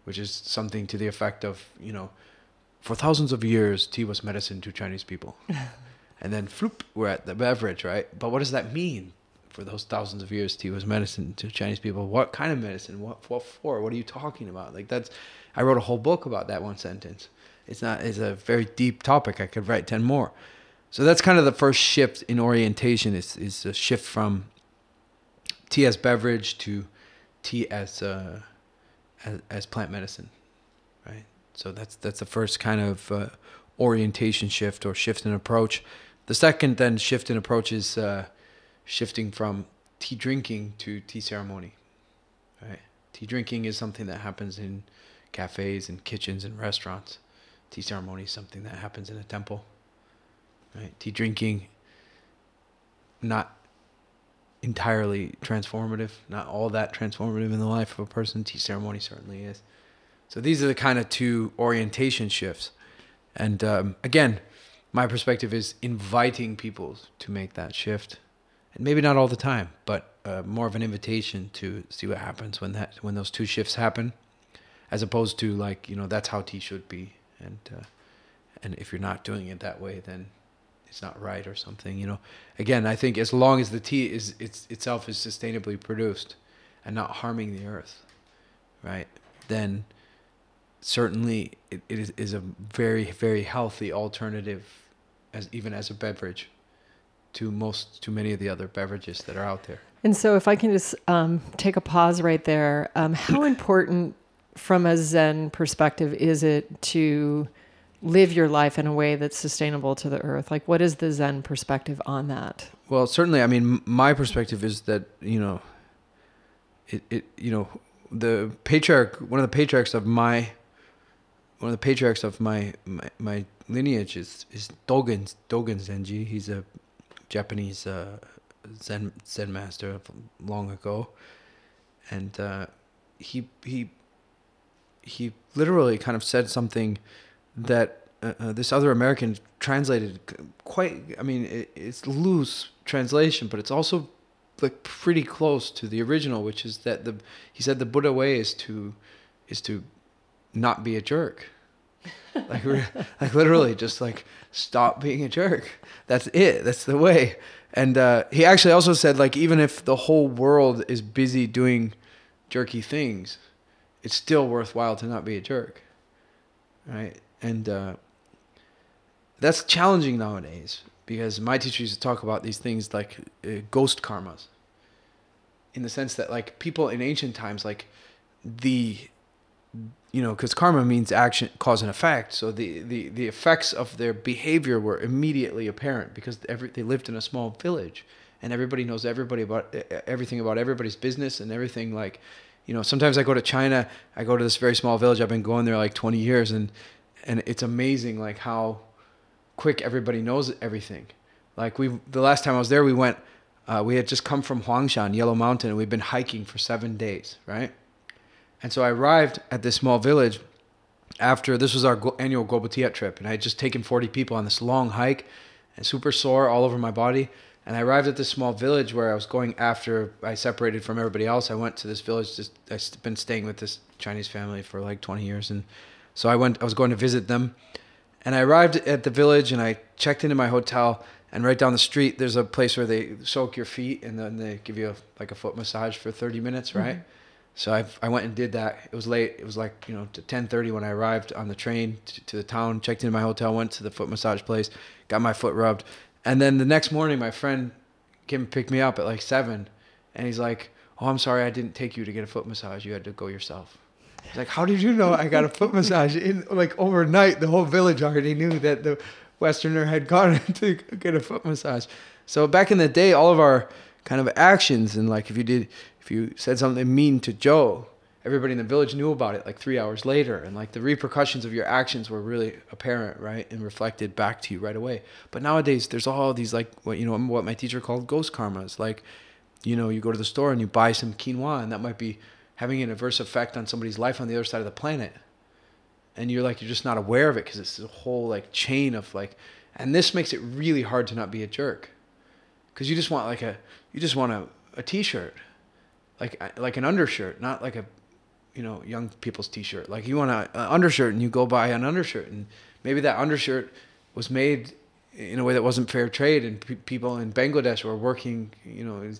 [SPEAKER 2] which is something to the effect of, you know, for thousands of years, tea was medicine to Chinese people. and then, floop, we're at the beverage, right? But what does that mean? For those thousands of years, tea was medicine to Chinese people. What kind of medicine? What, what for? What are you talking about? Like that's, I wrote a whole book about that one sentence. It's not. It's a very deep topic. I could write ten more. So that's kind of the first shift in orientation is is a shift from tea as beverage to tea as uh, as, as plant medicine, right? So that's that's the first kind of uh, orientation shift or shift in approach. The second then shift in approach is uh, shifting from tea drinking to tea ceremony, right? Tea drinking is something that happens in cafes and kitchens and restaurants. Tea ceremony is something that happens in a temple right? Tea drinking, not entirely transformative, not all that transformative in the life of a person. Tea ceremony certainly is. So these are the kind of two orientation shifts. And um, again, my perspective is inviting people to make that shift, and maybe not all the time, but uh, more of an invitation to see what happens when that when those two shifts happen, as opposed to like you know that's how tea should be, and uh, and if you're not doing it that way, then is not right or something. You know, again, I think as long as the tea is it's itself is sustainably produced and not harming the earth, right? Then certainly it, it is, is a very very healthy alternative as even as a beverage to most to many of the other beverages that are out there.
[SPEAKER 1] And so, if I can just um, take a pause right there, um, how important, from a Zen perspective, is it to live your life in a way that's sustainable to the earth? Like, what is the Zen perspective on that?
[SPEAKER 2] Well, certainly, I mean, my perspective is that you know, it, it you know, the patriarch, one of the patriarchs of my, one of the patriarchs of my my, my lineage is is Dogen Dogen Zenji. He's a Japanese uh, Zen Zen master long ago, and uh, he he he literally kind of said something that uh, uh, this other American translated quite. I mean, it, it's loose translation, but it's also like pretty close to the original, which is that the he said the Buddha way is to is to not be a jerk. like like literally just like stop being a jerk. That's it. That's the way. And uh, he actually also said like even if the whole world is busy doing jerky things, it's still worthwhile to not be a jerk. Right? And uh, that's challenging nowadays because my teacher used to talk about these things like uh, ghost karmas. In the sense that like people in ancient times like the you know because karma means action cause and effect. So the, the the effects of their behavior were immediately apparent because every they lived in a small village and everybody knows everybody about everything about everybody's business and everything like you know sometimes i go to china i go to this very small village. I've been going there like 20 years and and it's amazing like how quick everybody knows everything like we the last time i was there we went uh, we had just come from huangshan yellow mountain and we'd been hiking for seven days right and so I arrived at this small village after this was our annual Global Tea Hut trip, and I had just taken 40 people on this long hike and super sore all over my body. And I arrived at this small village where I was going after I separated from everybody else. I went to this village. Just I've been staying with this Chinese family for like 20 years, and so I went. I was going to visit them, and I arrived at the village and I checked into my hotel. And right down the street, there's a place where they soak your feet and then they give you a, like a foot massage for 30 minutes, right? Mm-hmm. So I I went and did that. It was late. It was like you know to 10:30 when I arrived on the train to, to, the town. Checked into my hotel. Went to the foot massage place. Got my foot rubbed. And then the next morning, my friend came and picked me up at like seven, and he's like, "Oh, I'm sorry, I didn't take you to get a foot massage. You had to go yourself." Like, "How did you know I got a foot massage?" In like overnight, the whole village already knew that the Westerner had gone to get a foot massage. So back in the day, all of our kind of actions and like if you did if you said something mean to Joe, everybody in the village knew about it like three hours later, and like the repercussions of your actions were really apparent, right, and reflected back to you right away. But nowadays, there's all these like what you know what my teacher called ghost karmas, like you know you go to the store and you buy some quinoa, and that might be having an adverse effect on somebody's life on the other side of the planet, and you're like you're just not aware of it because it's a whole like chain of like, and this makes it really hard to not be a jerk, because you just want like a you just want a, a t-shirt. Like like an undershirt, not like a you know young people's t-shirt. Like you want an undershirt and you go buy an undershirt. And maybe that undershirt was made in a way that wasn't fair trade and people in Bangladesh were working, you know,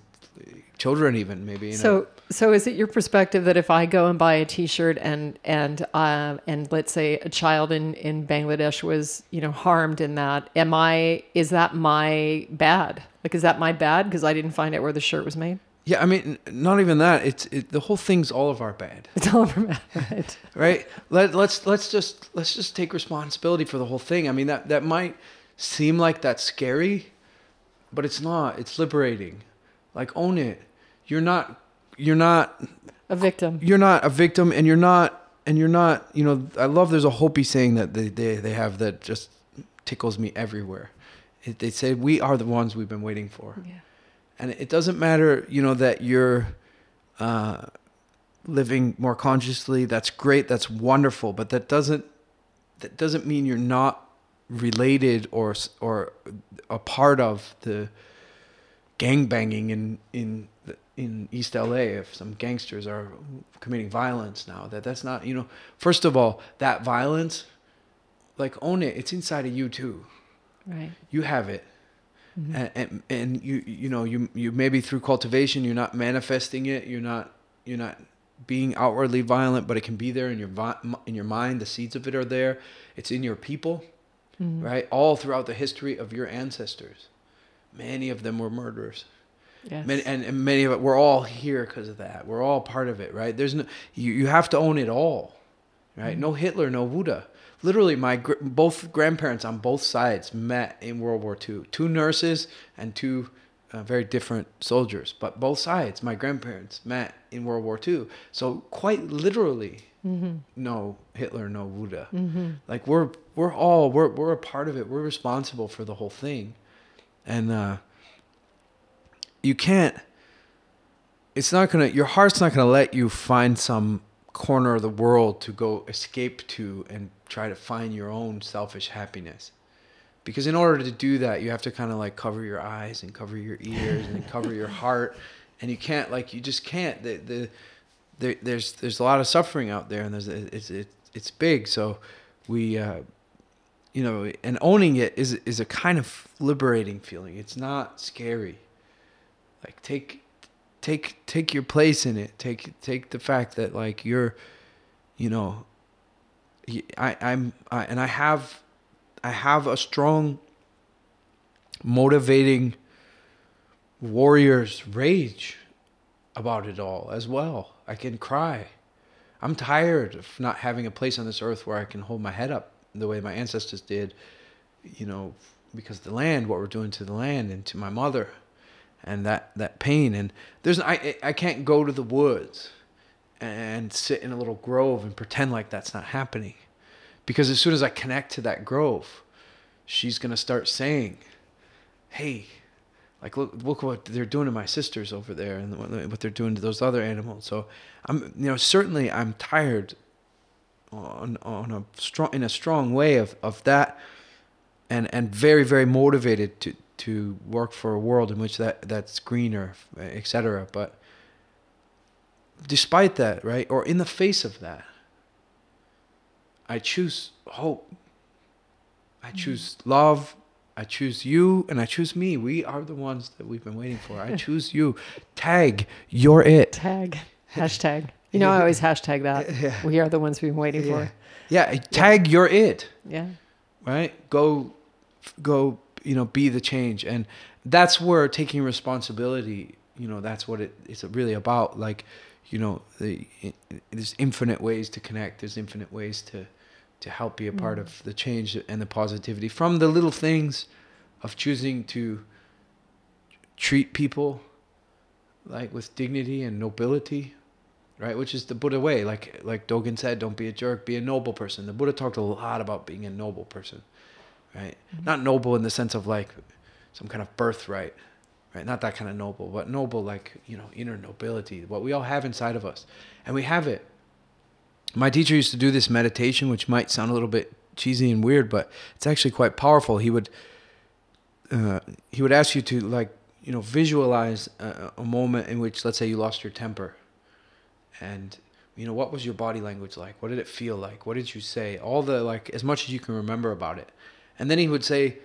[SPEAKER 2] children even maybe.
[SPEAKER 1] so know. so is it your perspective that if I go and buy a T-shirt and and uh, and let's say a child in in Bangladesh was you know harmed in that, am I is that my bad? Like is that my bad because I didn't find out where the shirt was made?
[SPEAKER 2] Yeah, I mean, not even that. It's it, the whole thing's all of our bad.
[SPEAKER 1] It's all of our bad, right?
[SPEAKER 2] right. Let let's let's just let's just take responsibility for the whole thing. I mean, that that might seem like that's scary, but it's not. It's liberating. Like own it. You're not. You're not
[SPEAKER 1] a victim.
[SPEAKER 2] You're not a victim, and you're not. And you're not. You know, I love. There's a Hopi saying that they they they have that just tickles me everywhere. It, they say we are the ones we've been waiting for.
[SPEAKER 1] Yeah
[SPEAKER 2] and it doesn't matter you know that you're uh, living more consciously that's great that's wonderful but that doesn't that doesn't mean you're not related or or a part of the gang banging in in in East LA if some gangsters are committing violence now. That that's not you know first of all that violence like own it. It's inside of you too.
[SPEAKER 1] Right.
[SPEAKER 2] You have it. Mm-hmm. And, and and you you know you you maybe through cultivation you're not manifesting it. You're not you're not being outwardly violent but it can be there in your in your mind. The seeds of it are there. It's in your people mm-hmm. right? All throughout the history of your ancestors many of them were murderers
[SPEAKER 1] Yes.
[SPEAKER 2] Many, and, and many of it, we're all here because of that. We're all part of it, right? There's no, you, you have to own it all, right? Mm-hmm. No Hitler, no Buddha. Literally, my gr- both grandparents on both sides met in World War II. Two nurses and two uh, very different soldiers, but both sides, my grandparents met in World War II. So quite literally, mm-hmm. no Hitler, no Buddha. Mm-hmm. Like we're we're all we're we're a part of it. We're responsible for the whole thing, and. uh you can't it's not gonna your heart's not gonna let you find some corner of the world to go escape to and try to find your own selfish happiness. Because in order to do that you have to kind of like cover your eyes and cover your ears and cover your heart. And you can't like you just can't. The, the there, there's there's a lot of suffering out there and there's it's it, it's big. So we uh you know and owning it is is a kind of liberating feeling. It's not scary. Like take take take your place in it. Take take the fact that like you're you know I I'm I, and i have i have a strong motivating warrior's rage about it all as well. I can cry. I'm tired of not having a place on this earth where i can hold my head up the way my ancestors did you know because the land what we're doing to the land and to my mother and that that pain. And there's I I can't go to the woods and sit in a little grove and pretend like that's not happening. Because as soon as I connect to that grove she's to start saying hey like look look what they're doing to my sisters over there and what they're doing to those other animals. So I'm you know certainly I'm tired on on a strong in a strong way of of that and and very very motivated to to work for a world in which that that's greener etc but despite that right or in the face of that i choose hope. I mm-hmm. choose love. I choose you and i choose me. We are the ones that we've been waiting for. I choose you. Tag you're it.
[SPEAKER 1] Tag. Hashtag. You know, I always hashtag that.
[SPEAKER 2] Yeah.
[SPEAKER 1] We are the ones we've been waiting
[SPEAKER 2] yeah.
[SPEAKER 1] for.
[SPEAKER 2] yeah tag you're it
[SPEAKER 1] Yeah.
[SPEAKER 2] right go go you know be the change and that's where taking responsibility you know that's what it, it's really about like you know the, there's infinite ways to connect there's infinite ways to to help be a part mm. of the change and the positivity from the little things of choosing to treat people like with dignity and nobility right? Which is the buddha way. Like like dogen said don't be a jerk be a noble person. The buddha talked a lot about being a noble person right? Not noble in the sense of like some kind of birthright right? Not that kind of noble but noble like you know inner nobility what we all have inside of us. And we have it. My teacher used to do this meditation which might sound a little bit cheesy and weird but it's actually quite powerful. He would uh, he would ask you to like you know visualize a, a moment in which let's say you lost your temper and you know what was your body language like? What did it feel like? What did you say? All the like as much as you can remember about it. And then he would say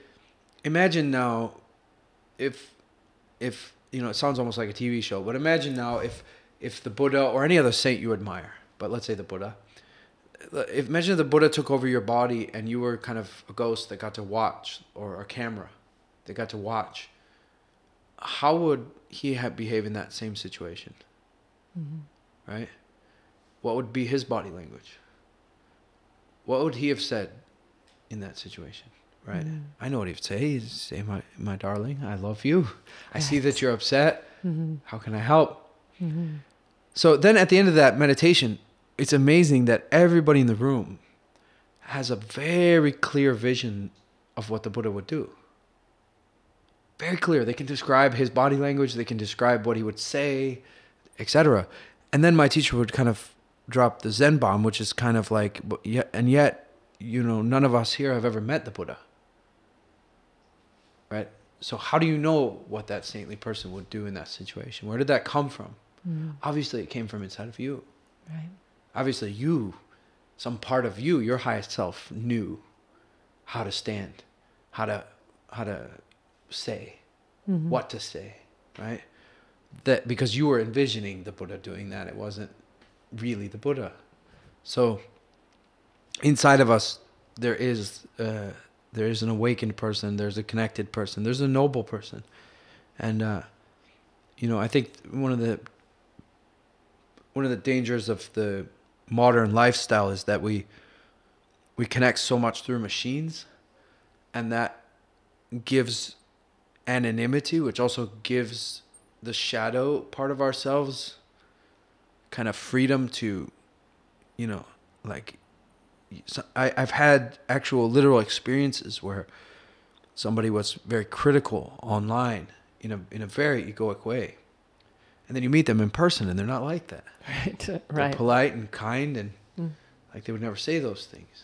[SPEAKER 2] imagine now if if you know it sounds almost like a tv show but imagine now if if the buddha or any other saint you admire but let's say the buddha uh, if imagine the buddha took over your body and you were kind of a ghost that got to watch or a camera that got to watch how would he have behave in that same situation mm-hmm. Right? What would be his body language? What would he have said in that situation right? Mm-hmm. I know what he'd say. He'd say my my darling i love you. I see that you're upset. Mm-hmm. How can i help? Mm-hmm. So then at the end of that meditation it's amazing that everybody in the room has a very clear vision of what the buddha would do. Very clear. They can describe his body language. They can describe what he would say etc and then my teacher would kind of drop the zen bomb which is kind of like and yet you know none of us here have ever met the buddha right so how do you know what that saintly person would do in that situation where did that come from obviously it came from inside of you
[SPEAKER 1] Right.
[SPEAKER 2] obviously you some part of you your highest self knew how to stand how to how to say,
[SPEAKER 1] Mhm.
[SPEAKER 2] what to say, right? That because you were envisioning the Buddha doing that, it wasn't really the Buddha. So inside of us, there is uh, there is an awakened person, there's a connected person, there's a noble person, and uh, you know I think one of the one of the dangers of the modern lifestyle is that we we connect so much through machines, and that gives anonymity, which also gives the shadow part of ourselves kind of freedom to, you know, like so I, I've had actual literal experiences where somebody was very critical online in a in a very egoic way. And then you meet them in person and they're not like that.
[SPEAKER 1] Right.
[SPEAKER 2] They're
[SPEAKER 1] Right.
[SPEAKER 2] polite and kind and
[SPEAKER 1] Mm.
[SPEAKER 2] like they would never say those things.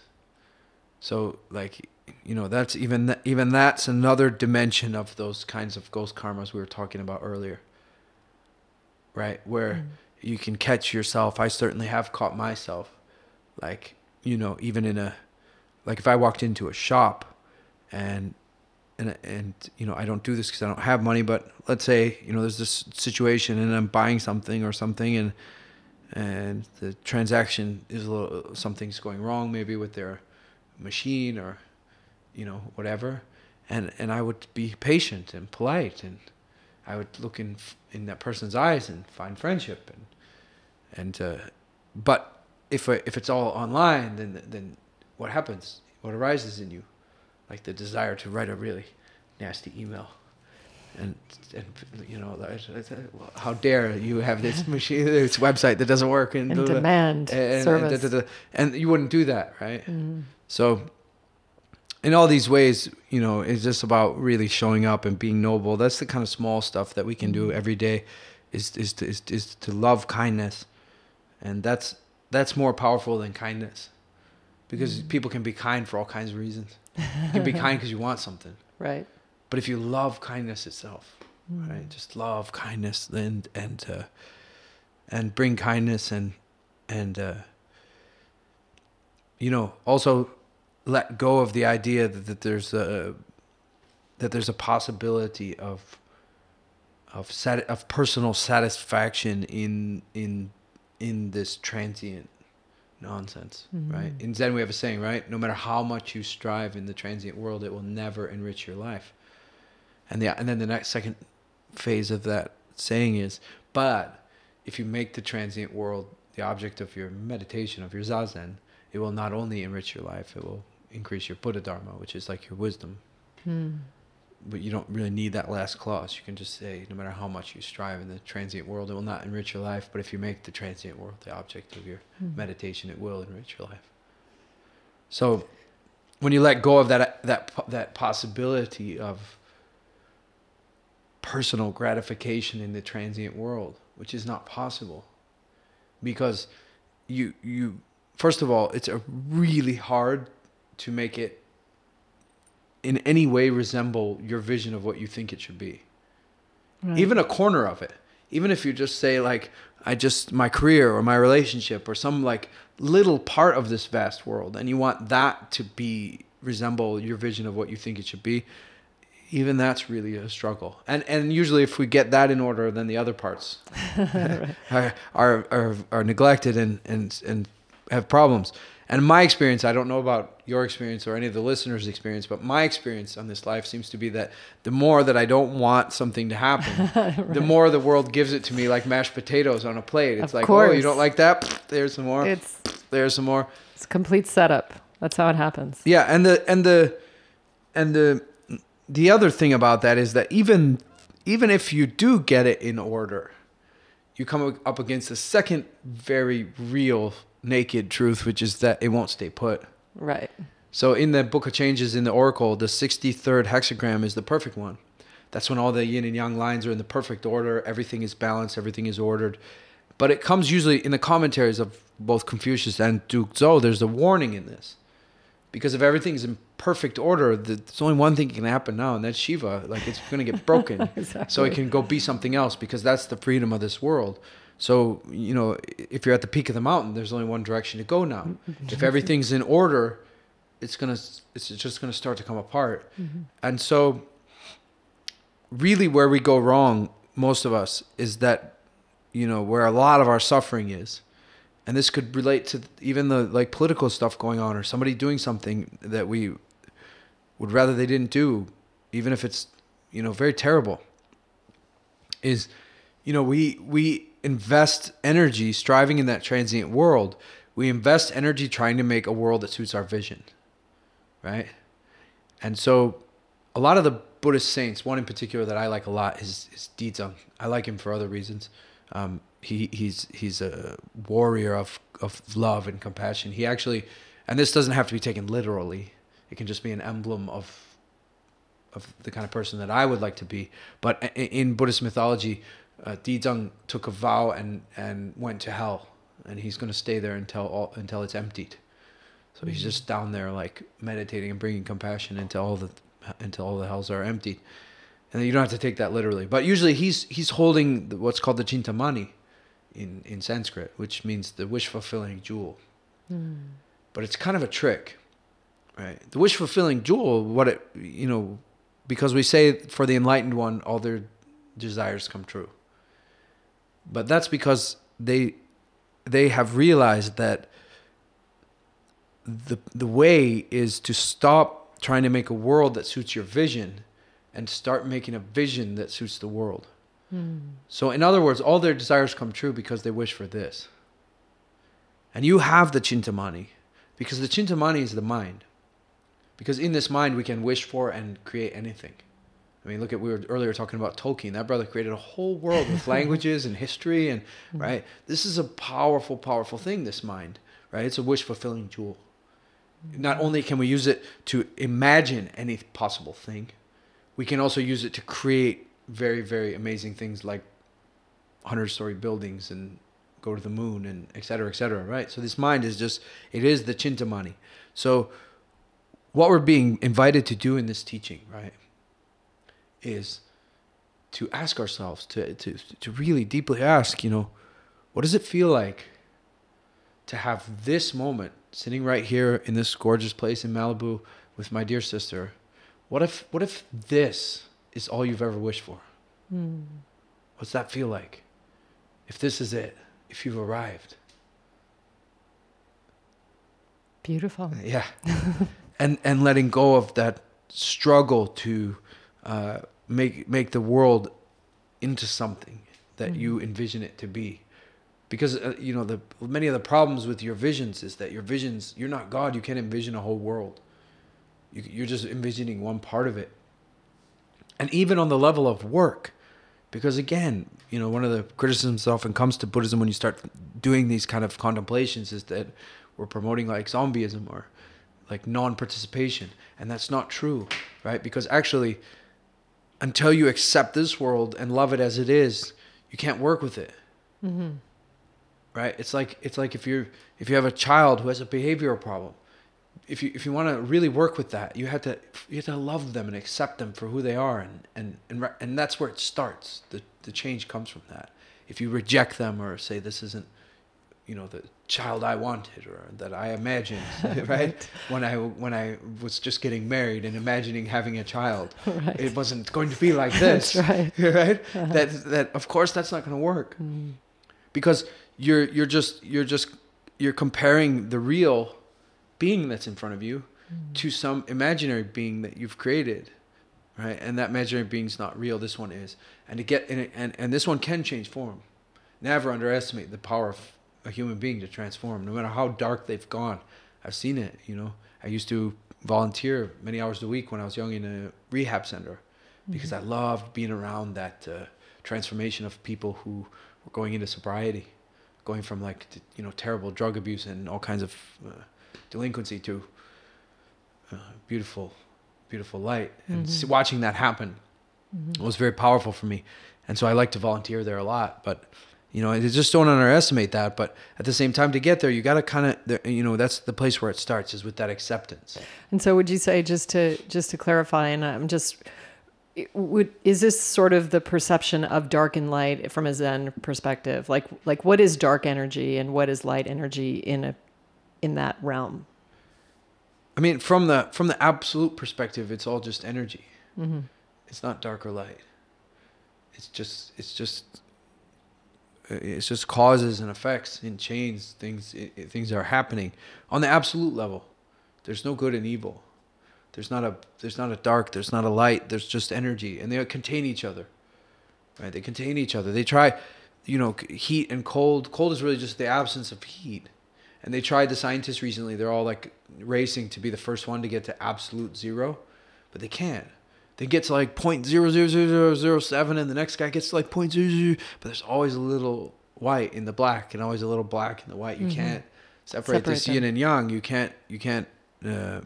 [SPEAKER 2] So like you know that's even th- even that's another dimension of those kinds of ghost karmas we were talking about earlier. Right? Where
[SPEAKER 1] Mm.
[SPEAKER 2] you can catch yourself. I certainly have caught myself like you know even in a like if I walked into a shop and and and you know I don't do this cuz I don't have money but let's say you know there's this situation and I'm buying something or something and and the transaction is a little something's going wrong maybe with their machine or you know whatever and and I would be patient and polite and I would look in in that person's eyes and find friendship and and uh, but if if it's all online then then what happens what arises in you like the desire to write a really nasty email and and you know how dare you have this machine this website that doesn't work and
[SPEAKER 1] And
[SPEAKER 2] blah,
[SPEAKER 1] demand
[SPEAKER 2] and, and,
[SPEAKER 1] service.
[SPEAKER 2] da. and you wouldn't do that right
[SPEAKER 1] Mhm.
[SPEAKER 2] so in all these ways you know it's just about really showing up and being noble. That's the kind of small stuff that we can do every day is is to, is, is to love kindness. And that's that's more powerful than kindness. Because people can be kind for all kinds of reasons. You can be kind because you want something.
[SPEAKER 1] Right.
[SPEAKER 2] but if you love kindness itself
[SPEAKER 1] Mm.
[SPEAKER 2] right just love kindness and and uh, and bring kindness and and uh, you know also let go of the idea that, that there's a that there's a possibility of of sat- of personal satisfaction in in in this transient nonsense right?
[SPEAKER 1] Mhm.
[SPEAKER 2] in zen we have a saying right? No matter how much you strive in the transient world it will never enrich your life. And the and then the next second phase of that saying is but if you make the transient world the object of your meditation of your zazen it will not only enrich your life it will increase your buddha dharma which is like your wisdom
[SPEAKER 1] Hmm.
[SPEAKER 2] but you don't really need that last clause. You can just say, no matter how much you strive in the transient world, it will not enrich your life. But if you make the transient world the object of your
[SPEAKER 1] Mhm.
[SPEAKER 2] meditation, it will enrich your life. So, when you let go of that that that possibility of personal gratification in the transient world, which is not possible, because you you first of all, it's a really hard to make it in any way resemble your vision of what you think it should be
[SPEAKER 1] Right.
[SPEAKER 2] even a corner of it even if you just say like i just my career or my relationship or some like little part of this vast world and you want that to be resemble your vision of what you think it should be even that's really a struggle and and usually if we get that in order then the other parts
[SPEAKER 1] Right.
[SPEAKER 2] are, are are are neglected and and and have problems. And my experience, I don't know about your experience or any of the listeners' experience, but my experience on this life seems to be that the more that I don't want something to happen, the more the world gives it to me like mashed potatoes on a plate. It's
[SPEAKER 1] Of
[SPEAKER 2] like, oh, you don't like that? There's some more.
[SPEAKER 1] It's
[SPEAKER 2] There's some more.
[SPEAKER 1] it's complete setup. That's how it happens.
[SPEAKER 2] Yeah, and the and the and the the other thing about that is that even even if you do get it in order, you come up against a second very real naked truth, which is that it won't stay put.
[SPEAKER 1] Right.
[SPEAKER 2] So in the Book of Changes in the Oracle, the 63rd hexagram is the perfect one. That's when all the yin and yang lines are in the perfect order, everything is balanced, everything is ordered. But it comes usually in the commentaries of both Confucius and Duke Zhou, there's a warning in this. Because if everything's in perfect order, there's only one thing can happen now, and that's Shiva. Like it's going to get broken.
[SPEAKER 1] Exactly.
[SPEAKER 2] So it can go be something else because that's the freedom of this world. So, you know, if you're at the peak of the mountain, there's only one direction to go now. Mm-hmm. if everything's in order, it's gonna it's just gonna start to come apart. Mm-hmm. And so, really, where we go wrong, most of us, is that you know where a lot of our suffering is, and this could relate to even the like political stuff going on or somebody doing something that we would rather they didn't do, even if it's you know very terrible. Is you know we we invest energy striving in that transient world. We invest energy trying to make a world that suits our vision, right? And so, a lot of the Buddhist saints, one in particular that I like a lot is is Dizang. I like him for other reasons. Um, he he's he's a warrior of of love and compassion. He actually, and this doesn't have to be taken literally. It can just be an emblem of of the kind of person that I would like to be. But in Buddhist mythology, uh, Dizang took a vow and and went to hell, and he's going to stay there until all, until it's emptied. So he's just down there like meditating and bringing compassion until all the until all the hells are emptied. And you don't have to take that literally, but usually he's he's holding what's called the chintamani in in Sanskrit, which means the wish fulfilling jewel. But it's kind of a trick, right? The wish fulfilling jewel, what it you know, because we say for the enlightened one, all their desires come true. But that's because they they have realized that the the way is to stop trying to make a world that suits your vision and start making a vision that suits the world. Hmm. So in other words, all their desires come true because they wish for this. And you have the chintamani because the chintamani is the mind. Because in this mind we can wish for and create anything. I mean, look at we were earlier talking about Tolkien. That brother created a whole world with languages and history and mm-hmm. right. This is a powerful, powerful thing. This mind, right? It's a wish fulfilling jewel. Mm-hmm. Not only can we use it to imagine any possible thing, we can also use it to create very, very amazing things like hundred story buildings and go to the moon and et cetera, et cetera, right? So this mind is just, it is the chintamani. So what we're being invited to do in this teaching, right, is to ask ourselves, to, to, to really deeply ask, you know, what does it feel like to have this moment sitting right here in this gorgeous place in Malibu with my dear sister? What if, what if this is all you've ever wished for? Hmm. What's that feel like? If this is it, if you've arrived.
[SPEAKER 1] Beautiful.
[SPEAKER 2] Yeah. and and letting go of that struggle to uh, make make the world into something that you envision it to be. Because uh, you know the many of the problems with your visions is that your visions you're not God. You can't envision a whole world. You, you're just envisioning one part of it. And even on the level of work, because again, you know, one of the criticisms that often comes to Buddhism when you start doing these kind of contemplations is that we're promoting like zombieism or like non-participation, and that's not true, right? Because actually, until you accept this world and love it as it is, you can't work with it. Mm-hmm. Right? It's like it's like if you're if you have a child who has a behavioral problem, if you if you want to really work with that, you have to you have to love them and accept them for who they are, and and and and that's where it starts. The the change comes from that. If you reject them or say this isn't, you know, the child I wanted or that I imagined, right? When I when I was just getting married and imagining having a child,
[SPEAKER 1] Right.
[SPEAKER 2] it wasn't going to be like this,
[SPEAKER 1] right.
[SPEAKER 2] right? Uh-huh. That that of course that's not going to work mm. because you're you're just you're just you're comparing the real being that's in front of you mm. to some imaginary being that you've created right and that imaginary being's not real this one is and to get and and, and this one can change form never underestimate the power of a human being to transform no matter how dark they've gone. I've seen it you know. I used to volunteer many hours a week when i was young in a rehab center because i loved being around that uh, transformation of people who were going into sobriety going from like t- you know terrible drug abuse and all kinds of uh, delinquency to uh, beautiful beautiful light. And s watching that happen was very powerful for me. And so i like to volunteer there a lot but you know just don't underestimate that but at the same time to get there you got to kind of you know that's the place where it starts is with that acceptance
[SPEAKER 1] And so, would you say just to just to clarify, and I'm just would is this sort of the perception of dark and light from a Zen perspective? Like like what is dark energy and what is light energy in a in that realm?
[SPEAKER 2] I mean, from the from the absolute perspective, it's all just energy.
[SPEAKER 1] Mm-hmm.
[SPEAKER 2] It's not dark or light. It's just it's just it's just causes and effects in chains. Things i i- things are happening on the absolute level. There's no good and evil. There's not a there's not a dark. There's not a light. There's just energy, and they contain each other. Right? They contain each other. They try, you know, heat and cold. Cold is really just the absence of heat. And they tried the scientists recently. They're all like racing to be the first one to get to absolute zero, but they can't. They get to like point zero zero zero zero zero seven, and the next guy gets to like point zero zero. But there's always a little white in the black, and always a little black in the white. You
[SPEAKER 1] Mhm.
[SPEAKER 2] can't separate, the
[SPEAKER 1] Separate
[SPEAKER 2] yin
[SPEAKER 1] them.
[SPEAKER 2] and yang. You can't. You can't uh,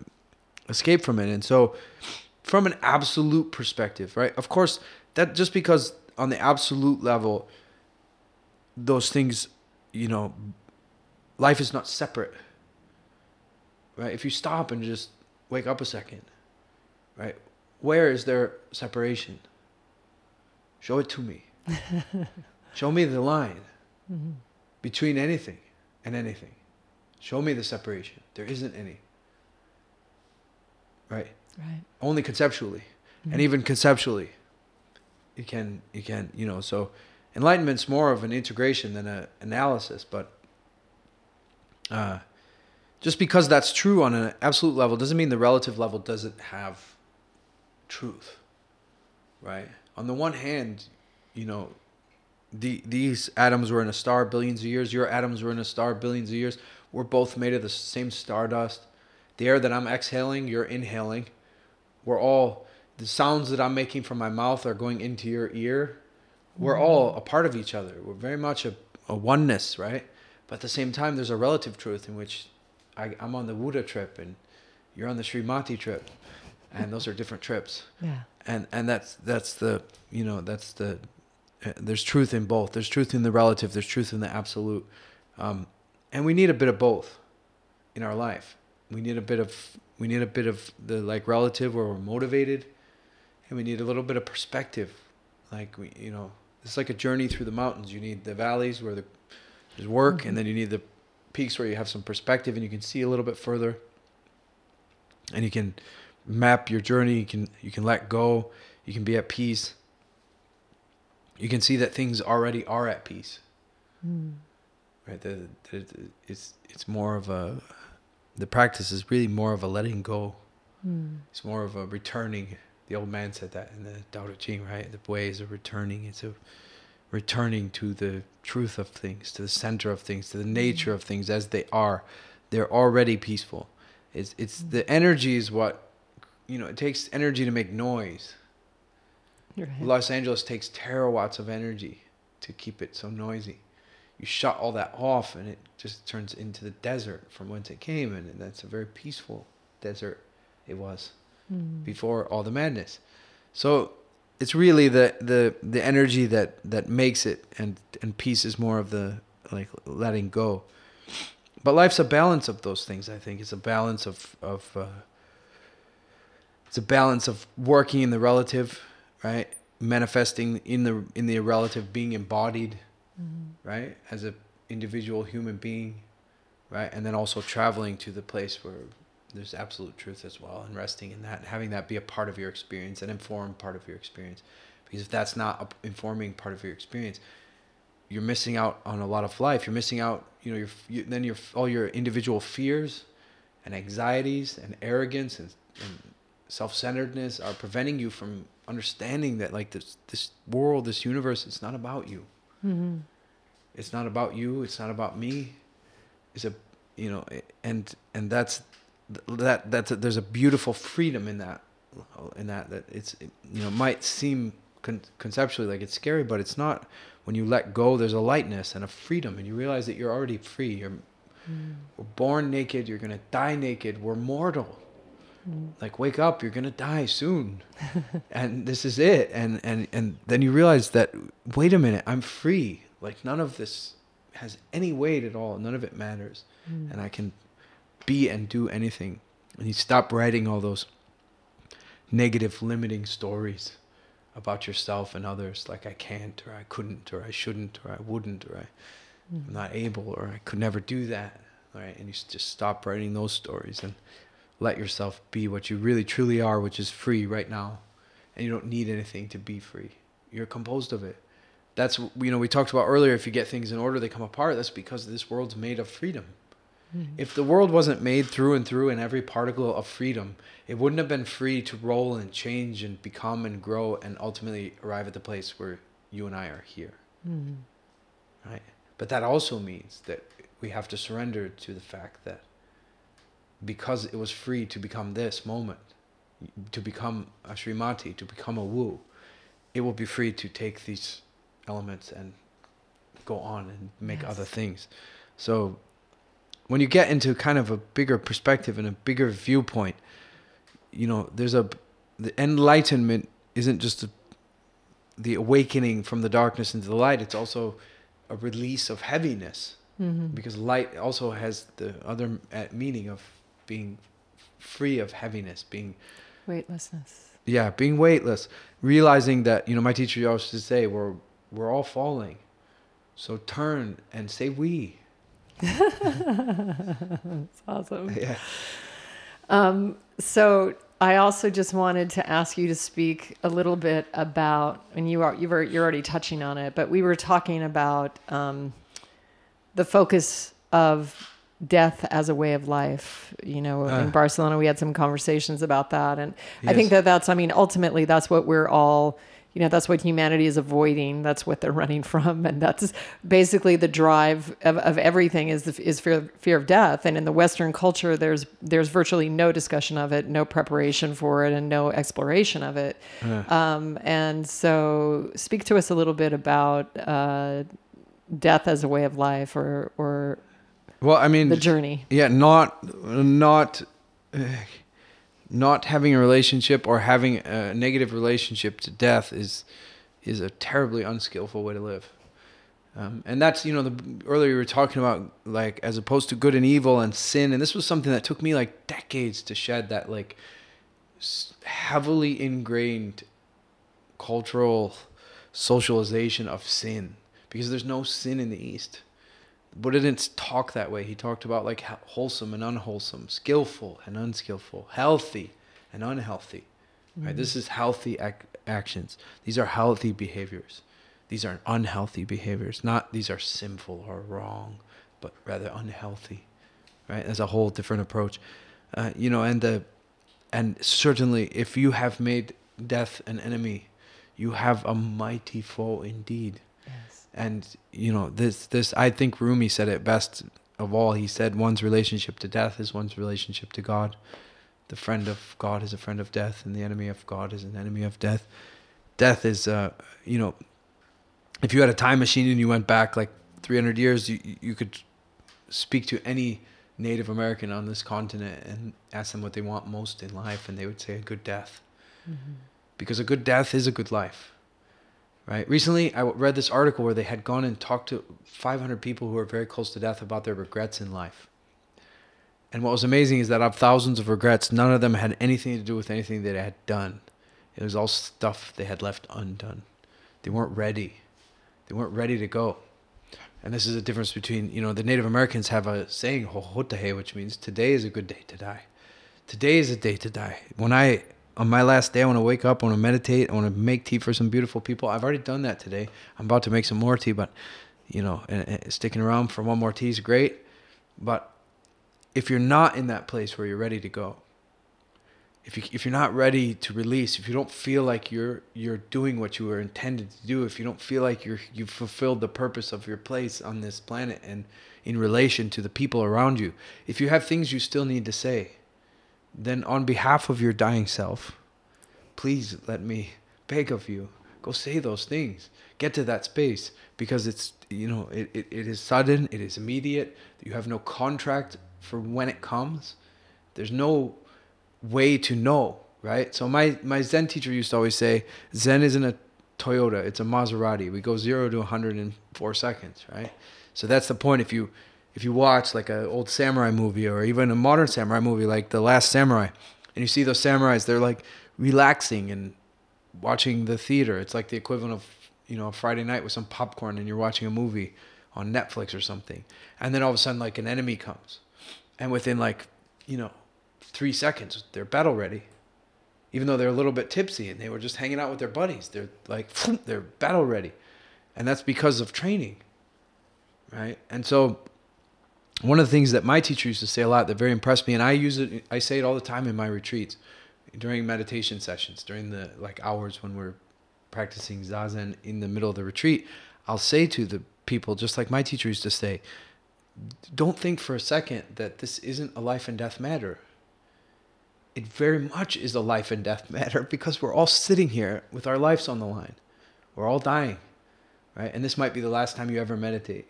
[SPEAKER 2] escape from it. And so, from an absolute perspective, right? Of course, that just because on the absolute level, those things, you know, life is not separate. Right? If you stop and just wake up a second, right? Where is there separation? Show it to me. Show me the line
[SPEAKER 1] Mm-hmm.
[SPEAKER 2] between anything and anything. Show me the separation. There isn't any. Right?
[SPEAKER 1] Right.
[SPEAKER 2] Only conceptually.
[SPEAKER 1] Mhm.
[SPEAKER 2] And even conceptually, you can you can, you know, so enlightenment's more of an integration than an analysis, but uh, just because that's true on an absolute level doesn't mean the relative level doesn't have truth. Right? On the one hand, you know, the, these atoms were in a star billions of years. Your atoms were in a star billions of years. We're both made of the same stardust. The air that I'm exhaling, you're inhaling. We're all the sounds that I'm making from my mouth are going into your ear. We're mm-hmm. all a part of each other. We're very much a, a oneness, right? But at the same time, there's a relative truth in which I, I'm on the Buddha trip and you're on the Srimati trip, and those are different trips.
[SPEAKER 1] Yeah.
[SPEAKER 2] and and that's that's the you know that's the uh, there's truth in both. There's truth in the relative. There's truth in the absolute. Um, and we need a bit of both in our life. We need a bit of we need a bit of the like relative where we're motivated. And we need a little bit of perspective. Like we you know it's like a journey through the mountains. You need the valleys where the, there's work
[SPEAKER 1] Mhm.
[SPEAKER 2] and then you need the peaks where you have some perspective and you can see a little bit further. And you can map your journey. You can you can let go. You can be at peace. You can see that things already are at peace.
[SPEAKER 1] Mm.
[SPEAKER 2] right? The, the, it's it's more of a the practice is really more of a letting go.
[SPEAKER 1] Mm.
[SPEAKER 2] it's more of a returning. The old man said that in the Tao Te Ching right? The way is a returning. It's a returning to the truth of things to the center of things to the nature of things as they are. They're already peaceful. It's it's the energy is what you know it takes energy to make noise
[SPEAKER 1] Right.
[SPEAKER 2] Los Angeles takes terawatts of energy to keep it so noisy. You shut all that off, and it just turns into the desert from whence it came, and that's a very peaceful desert. It was
[SPEAKER 1] Mm.
[SPEAKER 2] before all the madness. So it's really the the the energy that that makes it, and and peace is more of the like letting go. But life's a balance of those things. I think it's a balance of of. Uh, it's a balance of working in the relative, right? Manifesting in the in the relative, being embodied,
[SPEAKER 1] Mm.
[SPEAKER 2] right, as a individual human being, right, and then also traveling to the place where there's absolute truth as well, and resting in that, and having that be a part of your experience, an informed part of your experience. Because if that's not a informing part of your experience, you're missing out on a lot of life. You're missing out, you know, your you, then your all your individual fears, and anxieties, and arrogance, and, and self-centeredness are preventing you from understanding that like this this world, this universe, it's not about you
[SPEAKER 1] Mhm.
[SPEAKER 2] it's not about you it's not about me it's a you know and and that's that that's a, there's a beautiful freedom in that in that that it's it, you know might seem con- conceptually like it's scary but it's not when you let go there's a lightness and a freedom and you realize that you're already free you're
[SPEAKER 1] Mm.
[SPEAKER 2] we're born naked you're going to die naked we're mortal. Like wake up you're gonna die soon. And this is it. And and and then you realize that wait a minute i'm free. Like none of this has any weight at all. None of it matters.
[SPEAKER 1] Mm.
[SPEAKER 2] and i can be and do anything. And you stop writing all those negative limiting stories about yourself and others. Like i can't or i couldn't or i shouldn't or i wouldn't or I, i'm
[SPEAKER 1] Mm.
[SPEAKER 2] not able or i could never do that. Right? And you just stop writing those stories. And let yourself be what you really truly are, which is free right now. And you don't need anything to be free. You're composed of it. That's you know we talked about earlier. If you get things in order, they come apart. That's because this world's made of freedom. Mm-hmm. If the world wasn't made through and through in every particle of freedom, it wouldn't have been free to roll and change and become and grow and ultimately arrive at the place where you and I are here. Mm-hmm. Right? But that also means that we have to surrender to the fact that because it was free to become this moment, to become a Srimati, to become a Wu, it will be free to take these elements and go on and make yes. other things. So when you get into kind of a bigger perspective and a bigger viewpoint, you know, there's a the enlightenment isn't just a, the awakening from the darkness into the light. It's also a release of heaviness mm-hmm. because light also has the other uh, meaning of being free of heaviness, being
[SPEAKER 1] weightlessness.
[SPEAKER 2] Yeah, being weightless, realizing that you know my teacher used to say we're we're all falling, so turn and say we.
[SPEAKER 1] That's awesome. Yeah. Um, so I also just wanted to ask you to speak a little bit about, and you are you were you're already touching on it, but we were talking about um, the focus of death as a way of life. You know, uh, in Barcelona, we had some conversations about that, and yes. I think that that's. I mean, ultimately, that's what we're all you know that's what humanity is avoiding that's what they're running from and that's basically the drive of, of everything is the, is fear, fear of death and in the western culture there's there's virtually no discussion of it no preparation for it and no exploration of it yeah. um, and so speak to us a little bit about uh, death as a way of life or or
[SPEAKER 2] well i mean
[SPEAKER 1] the journey
[SPEAKER 2] yeah not not uh, not having a relationship or having a negative relationship to death is is a terribly unskillful way to live. Um, and that's you know the earlier you were talking about like as opposed to good and evil and sin, and this was something that took me like decades to shed that like heavily ingrained cultural socialization of sin because there's no sin in the East. Buddha didn't talk that way. He talked about like wholesome and unwholesome, skillful and unskillful, healthy and unhealthy. Mm-hmm. Right? This is healthy ac- actions. These are healthy behaviors. These are unhealthy behaviors. Not these are sinful or wrong, but rather unhealthy. Right? As a whole different approach. Uh, you know, and the and certainly if you have made death an enemy, you have a mighty foe indeed and you know this this I think Rumi said it best of all. He said one's relationship to death is one's relationship to God. The friend of God is a friend of death, and the enemy of God is an enemy of death. Death is, uh, you know, if you had a time machine and you went back like 300 years, you you could speak to any Native American on this continent and ask them what they want most in life, and they would say a good death. Mm-hmm. Because a good death is a good life right? Recently, I read this article where they had gone and talked to 500 people who were very close to death about their regrets in life. And what was amazing is that of thousands of regrets, none of them had anything to do with anything that they had done. It was all stuff they had left undone. They weren't ready. They weren't ready to go. And this is a difference between, you know, the Native Americans have a saying, which means today is a good day to die. Today is a day to die. When I on my last day, I want to wake up, I want to meditate, I want to make tea for some beautiful people. I've already done that today. I'm about to make some more tea, but you know, and, and sticking around for one more tea is great. But if you're not in that place where you're ready to go, if you if you're not ready to release, if you don't feel like you're you're doing what you were intended to do, if you don't feel like you're you've fulfilled the purpose of your place on this planet and in relation to the people around you, if you have things you still need to say, then on behalf of your dying self, please let me beg of you, go say those things. Get to that space because it's, you know, it, it, it is sudden, it is immediate. You have no contract for when it comes. There's no way to know, right? So my, my Zen teacher used to always say, Zen isn't a Toyota, it's a Maserati. We go zero to 100 in four seconds, right? So that's the point. If you if you watch like an old samurai movie or even a modern samurai movie like The Last Samurai, and you see those samurais, they're like relaxing and watching the theater. It's like the equivalent of you know a Friday night with some popcorn and you're watching a movie on Netflix or something, and then all of a sudden like an enemy comes, and within like you know three seconds, they're battle ready. Even though they're a little bit tipsy and they were just hanging out with their buddies, they're like, they're battle ready. And that's because of training. Right. And so, one of the things that my teacher used to say a lot that very impressed me, and I use it, I say it all the time in my retreats, during meditation sessions, during the like hours when we're practicing zazen in the middle of the retreat, I'll say to the people, just like my teacher used to say, don't think for a second that this isn't a life and death matter. It very much is a life and death matter because we're all sitting here with our lives on the line. We're all dying, right? And this might be the last time you ever meditate.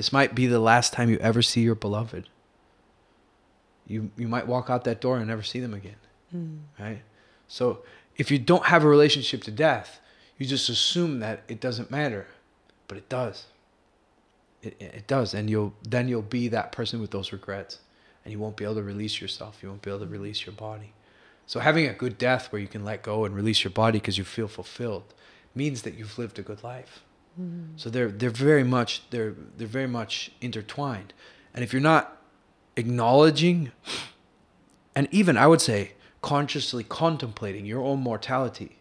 [SPEAKER 2] This might be the last time you ever see your beloved. You, you might walk out that door and never see them again, mm. right? So if you don't have a relationship to death, you just assume that it doesn't matter, but it does. It, it does, and you'll then you'll be that person with those regrets, and you won't be able to release yourself. You won't be able to release your body. So having a good death where you can let go and release your body because you feel fulfilled means that you've lived a good life. Mm-hmm. So they're they're very much they're they're very much intertwined, and if you're not acknowledging, and even I would say consciously contemplating your own mortality,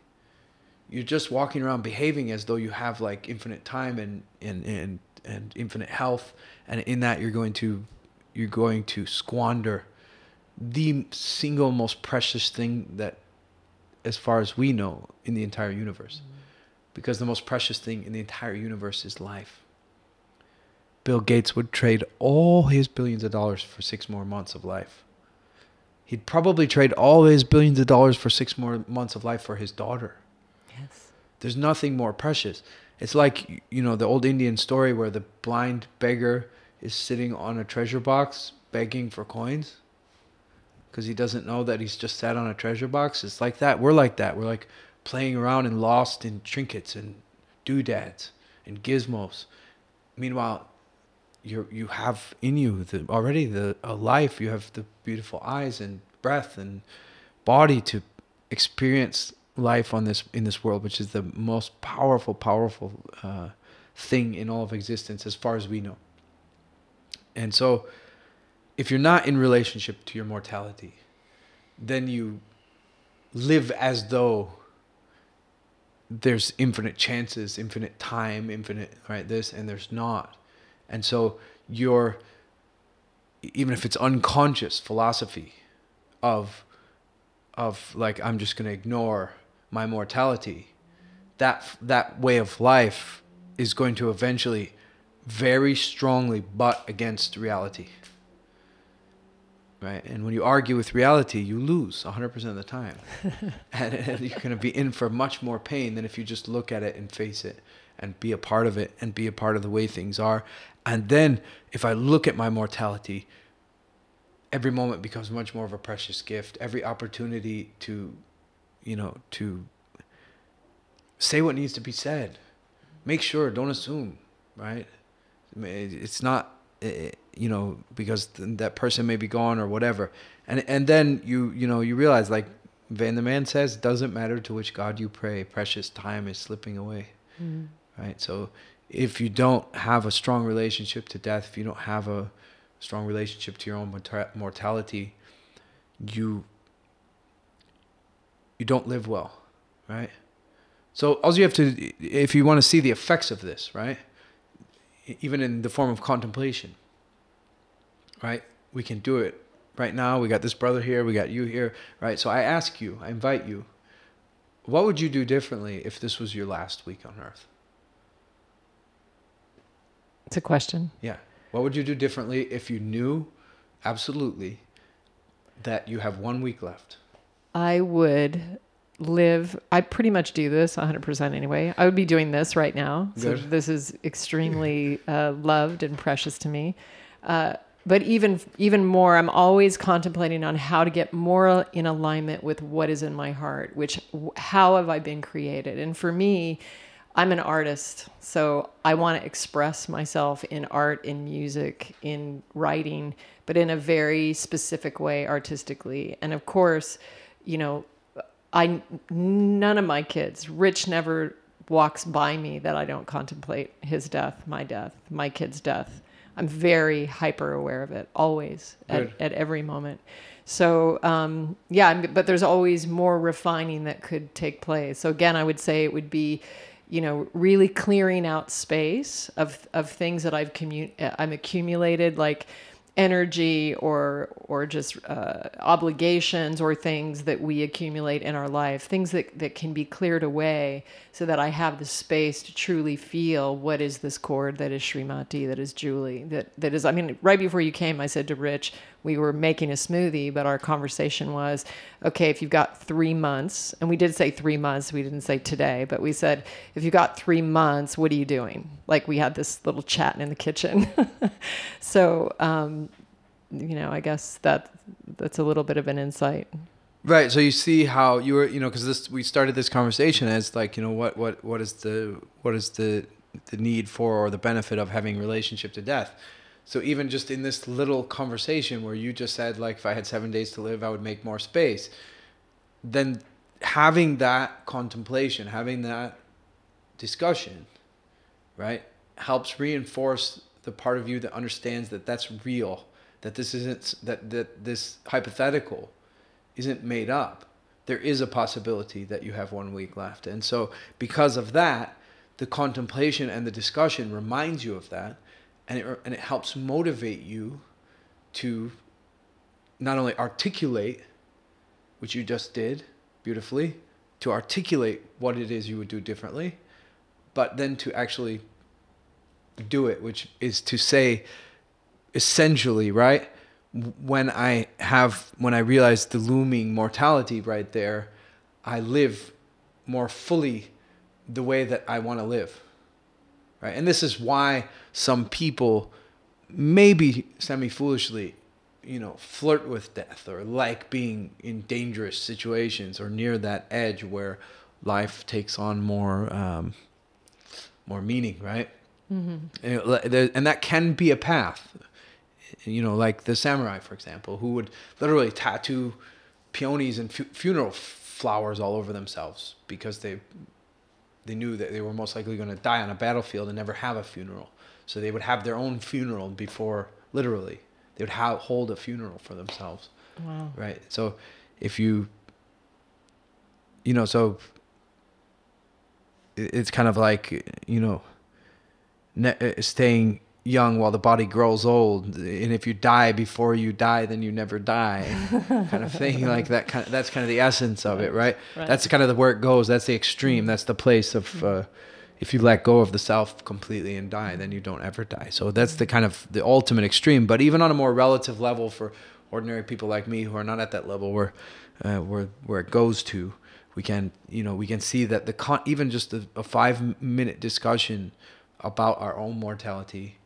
[SPEAKER 2] you're just walking around behaving as though you have like infinite time and and and and infinite health, and in that you're going to you're going to squander the single most precious thing that, as far as we know, in the entire universe, mm-hmm. Because the most precious thing in the entire universe is life. Bill Gates would trade all his billions of dollars for six more months of life. He'd probably trade all his billions of dollars for six more months of life for his daughter. Yes. There's nothing more precious. It's like you know the old Indian story where the blind beggar is sitting on a treasure box begging for coins because he doesn't know that he's just sat on a treasure box. It's like that. We're like that. We're like playing around and lost in trinkets and doodads and gizmos. Meanwhile, you you have in you the, already the a life. You have the beautiful eyes and breath and body to experience life on this in this world, which is the most powerful, powerful uh, thing in all of existence, as far as we know. And so, if you're not in relationship to your mortality, then you live as though there's infinite chances, infinite time, infinite right this, and there's not. And so your even if it's unconscious philosophy of of like I'm just gonna ignore my mortality, that that way of life is going to eventually very strongly butt against reality. Right? And when you argue with reality, you lose 100% of the time. and, and you're going to be in for much more pain than if you just look at it and face it and be a part of it and be a part of the way things are. And then if I look at my mortality, every moment becomes much more of a precious gift. Every opportunity to you know, to say what needs to be said. Make sure, don't assume, right? It's not, you know, because that person may be gone or whatever. And and then you you know you realize like Van the man says, it doesn't matter to which God you pray. Precious time is slipping away, mm. right? So if you don't have a strong relationship to death, if you don't have a strong relationship to your own mortality, you you don't live well, right? So all you have to, if you want to see the effects of this, right? Even in the form of contemplation, right? We can do it right now. We got this brother here. We got you here, right? So I ask you, I invite you, what would you do differently if this was your last week on earth?
[SPEAKER 1] It's a question.
[SPEAKER 2] Yeah. What would you do differently if you knew absolutely that you have one week left?
[SPEAKER 1] I would live i pretty much do this 100% anyway. I would be doing this right now. So Good. this is extremely uh, loved and precious to me. Uh, but even even more i'm always contemplating on how to get more in alignment with what is in my heart which how have i been created? And for me i'm an artist so i want to express myself in art in music in writing but in a very specific way artistically. And of course you know, I none of my kids, Rich never walks by me that I don't contemplate his death, my death, my kid's death. I'm very hyper aware of it always at, at every moment. So um, yeah, but there's always more refining that could take place. So again, I would say it would be, you know, really clearing out space of of things that I've commu- I'm accumulated like energy or or just uh, obligations or things that we accumulate in our life things that, that can be cleared away so that i have the space to truly feel what is this chord that is Srimati, that is julie that that is i mean right before you came i said to rich we were making a smoothie but our conversation was okay if you've got three months and we did say three months we didn't say today but we said if you've got three months what are you doing like we had this little chat in the kitchen so um, you know, I guess that that's a little bit of an insight.
[SPEAKER 2] Right. So you see how you were, you know, because this we started this conversation as like, you know, what what what is the what is the the need for or the benefit of having relationship to death. So even just in this little conversation where you just said like if I had 7 days to live I would make more space then having that contemplation, having that discussion, right, helps reinforce the part of you that understands that that's real that this isn't that that this hypothetical isn't made up. There is a possibility that you have one week left, and so because of that, the contemplation and the discussion reminds you of that, and it and it helps motivate you to not only articulate, which you just did beautifully, to articulate what it is you would do differently, but then to actually do it, which is to say essentially, right? When I have, when I realize the looming mortality right there, I live more fully the way that I want to live, right? And this is why some people, maybe semi foolishly, you know, flirt with death or like being in dangerous situations or near that edge where life takes on more, um, more meaning, right? Mm-hmm. And, and that can be a path you know, like the samurai, for example, who would literally tattoo peonies and fu- funeral flowers all over themselves because they they knew that they were most likely going to die on a battlefield and never have a funeral. So they would have their own funeral before, literally, they would have, hold a funeral for themselves. Wow. Right. So if you, you know, so it's kind of like, you know, ne- staying young while the body grows old and if you die before you die then you never die kind of thing like that kind of, that's kind of the essence of it right, right. that's kind of the where it goes that's the extreme that's the place of mm-hmm. uh, if you let go of the self completely and die then you don't ever die so that's the kind of the ultimate extreme but even on a more relative level for ordinary people like me who are not at that level where uh, where where it goes to we can you know we can see that the con- even just a, a five minute discussion about our own mortality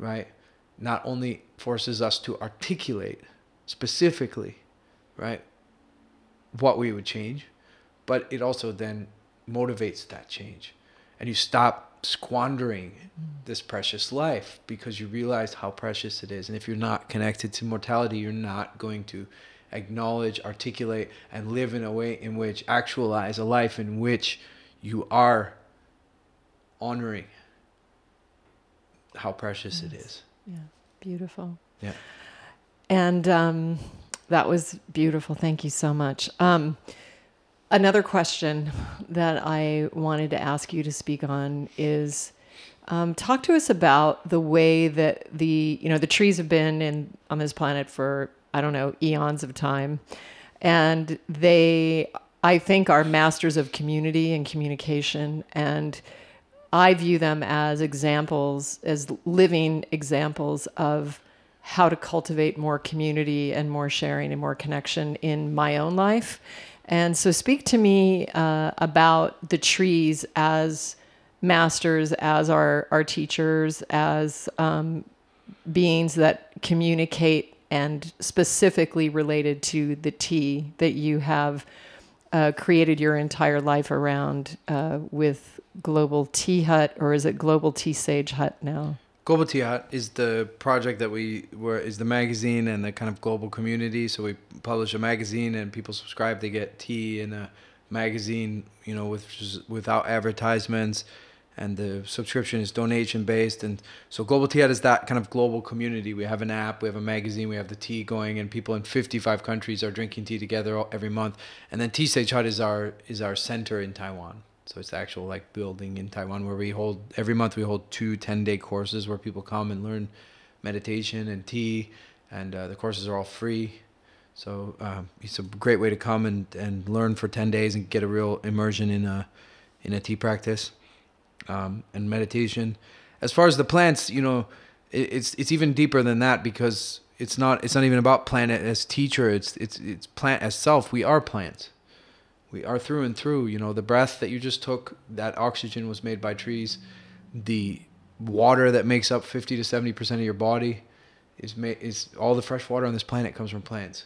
[SPEAKER 2] right, not only forces us to articulate specifically, right, what we would change, but it also then motivates that change. And you stop squandering mm. this precious life because you realize how precious it is. And if you're not connected to mortality, you're not going to acknowledge, articulate, and live in a way in which actualize a life in which you are honoring how precious yes. it is.
[SPEAKER 1] Yeah, beautiful.
[SPEAKER 2] Yeah.
[SPEAKER 1] And um, that was beautiful. Thank you so much. Um, another question that I wanted to ask you to speak on is um, talk to us about the way that the you know the trees have been in on this planet for I don't know eons of time, and they I think are masters of community and communication and I view them as examples, as living examples of how to cultivate more community and more sharing and more connection in my own life. And so, speak to me uh, about the trees as masters, as our, our teachers, as um, beings that communicate and specifically related to the tea that you have uh, created your entire life around uh, with Global Tea Hut, or is it Global Tea Sage Hut now?
[SPEAKER 2] Global Tea Hut is the project that we were is the magazine and the kind of global community. So we publish a magazine and people subscribe. They get tea in a magazine, you know, with without advertisements, and the subscription is donation based. And so Global Tea Hut is that kind of global community. We have an app, we have a magazine, we have the tea going, and people in 55 countries are drinking tea together every month. And then Tea Sage Hut is our is our center in Taiwan. So it's actual like building in Taiwan where we hold every month we hold two 10 day courses where people come and learn meditation and tea, and uh, the courses are all free. So um, it's a great way to come and, and learn for 10 days and get a real immersion in a in a tea practice um, and meditation. As far as the plants, you know, it, it's it's even deeper than that because it's not it's not even about plant as teacher. It's it's it's plant as self. We are plants. We are through and through. You know, the breath that you just took, that oxygen was made by trees. The water that makes up 50 to 70 percent of your body is made is all the fresh water on this planet comes from plants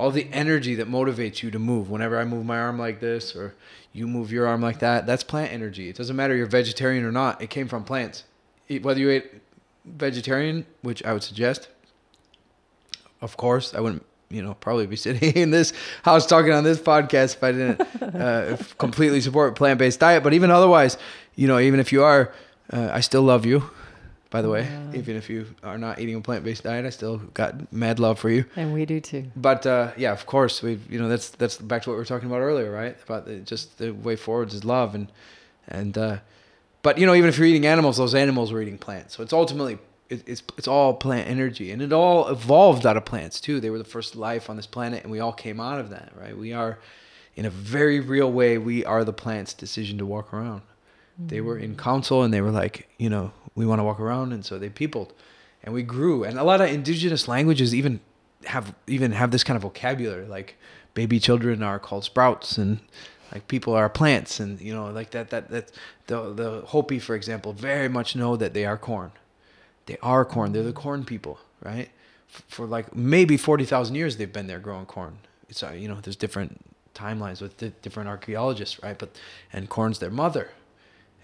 [SPEAKER 2] all the energy that motivates you to move. Whenever I move my arm like this or you move your arm like that, that's plant energy. It doesn't matter you're vegetarian or not. It came from plants. Whether you ate vegetarian, which I would suggest, of course, I wouldn't, you know, probably be sitting in this house talking on this podcast if I didn't uh, completely support plant-based diet. But even otherwise, you know, even if you are, uh, I still love you by the way. Yeah. Even if you are not eating a plant based diet, I still got mad love for you.
[SPEAKER 1] And we do too.
[SPEAKER 2] But uh, yeah, of course, we you know that's that's back to what we were talking about earlier, right? About the, just the way forwards is love and and uh, but you know even if you're eating animals, those animals were eating plants. So it's ultimately it, it's it's all plant energy, and it all evolved out of plants too. They were the first life on this planet, and we all came out of that, right? We are, in a very real way, we are the plant's decision to walk around. They were in council, and they were like, you know, we want to walk around, and so they peopled, and we grew. And a lot of indigenous languages even have even have this kind of vocabulary, like baby children are called sprouts, and like people are plants, and you know, like that that that the the Hopi, for example, very much know that they are corn. They are corn. They're the corn people, right? For like maybe forty thousand years, they've been there growing corn. It's uh, you know, there's different timelines with different archaeologists, right? But and corn's their mother,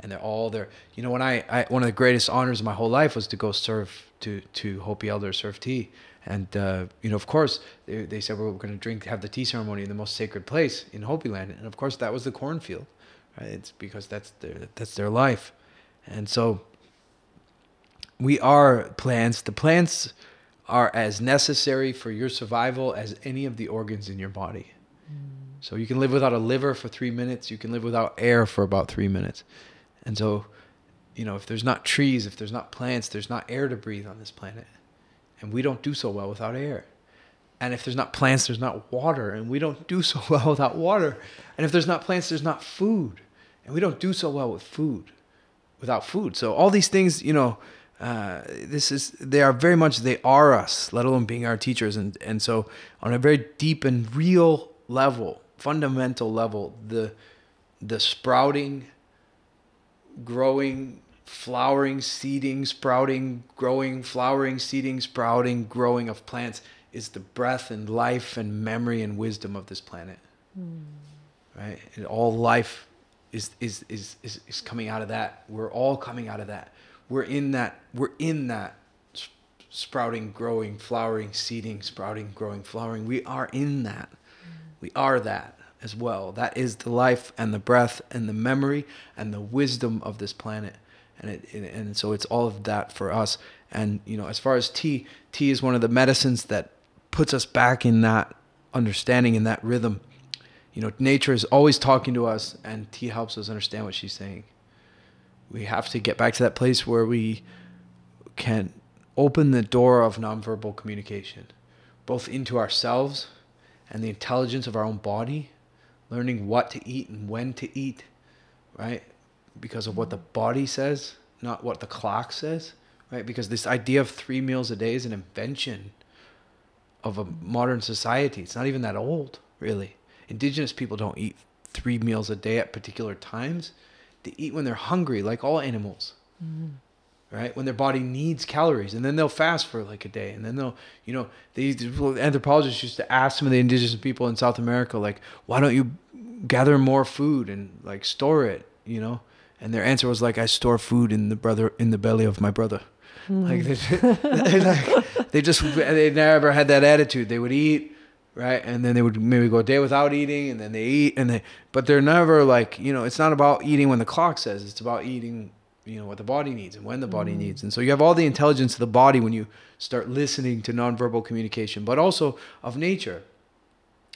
[SPEAKER 2] and they're all there. You know, when I, I one of the greatest honors of my whole life was to go serve to to Hopi elders serve tea, and uh, you know, of course, they, they said we we're going to drink, have the tea ceremony in the most sacred place in Hopi land, and of course, that was the cornfield, right? It's because that's their that's their life, and so we are plants. The plants are as necessary for your survival as any of the organs in your body. So you can live without a liver for three minutes. You can live without air for about three minutes. And so, you know, if there's not trees, if there's not plants, there's not air to breathe on this planet. And we don't do so well without air. And if there's not plants, there's not water. And we don't do so well without water. And if there's not plants, there's not food. And we don't do so well with food, without food. So all these things, you know, uh, this is they are very much they are us, let alone being our teachers. And and so on a very deep and real level, fundamental level, the the sprouting growing, flowering, seeding, sprouting, growing, flowering, seeding, sprouting, growing of plants is the breath and life and memory and wisdom of this planet. Mm. Right? And all life is, is, is, is, is coming out of that. We're all coming out of that. We're in that, we're in that sprouting, growing, flowering, seeding, sprouting, growing, flowering. We are in that. Mm. We are that as well. That is the life and the breath and the memory and the wisdom of this planet. And it, and so it's all of that for us. And you know, as far as tea, tea is one of the medicines that puts us back in that understanding in that rhythm. You know, nature is always talking to us, and tea helps us understand what she's saying. We have to get back to that place where we can open the door of nonverbal communication, both into ourselves and the intelligence of our own body, learning what to eat and when to eat, right? Because of what the body says, not what the clock says, right? Because this idea of three meals a day is an invention of a modern society. It's not even that old, really. Indigenous people don't eat three meals a day at particular times. They eat when they're hungry, like all animals. Mm-hmm right? When their body needs calories, and then they'll fast for like a day, and then they'll, you know, these anthropologists used to ask some of the indigenous people in South America, like, why don't you gather more food and like store it, you know? And their answer was like, I store food in the brother in the belly of my brother. Mm. Like, they, like they just they never had that attitude. They would eat, right? And then they would maybe go a day without eating, and then they eat, and they, but they're never like, you know, it's not about eating when the clock says. It's about eating, you know, what the body needs and when the body
[SPEAKER 1] Mm.
[SPEAKER 2] needs. And so you have all the intelligence of the body when you start listening to nonverbal communication, but also of nature.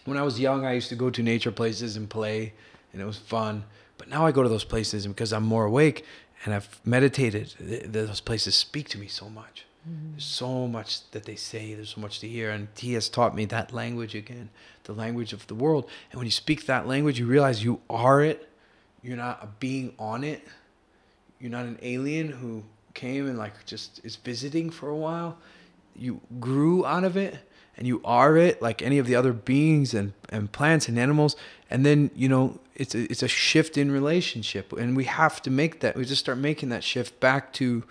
[SPEAKER 2] When I was young, I used to go to nature places and play, and it was fun. But now I go to those places, because I'm more awake and I've meditated, those places speak to me so much. There's so much that they say. There's so much to hear, and he has taught me that language again, the language of the world. And when you speak that language, you realize you are it. You're not a being on it. You're not an alien who came and like just is visiting for a while. You grew out of it, and you are it, like any of the other beings and and plants and animals. And then you know it's a, it's a shift in relationship, and we have to make that. We just start making that shift back to,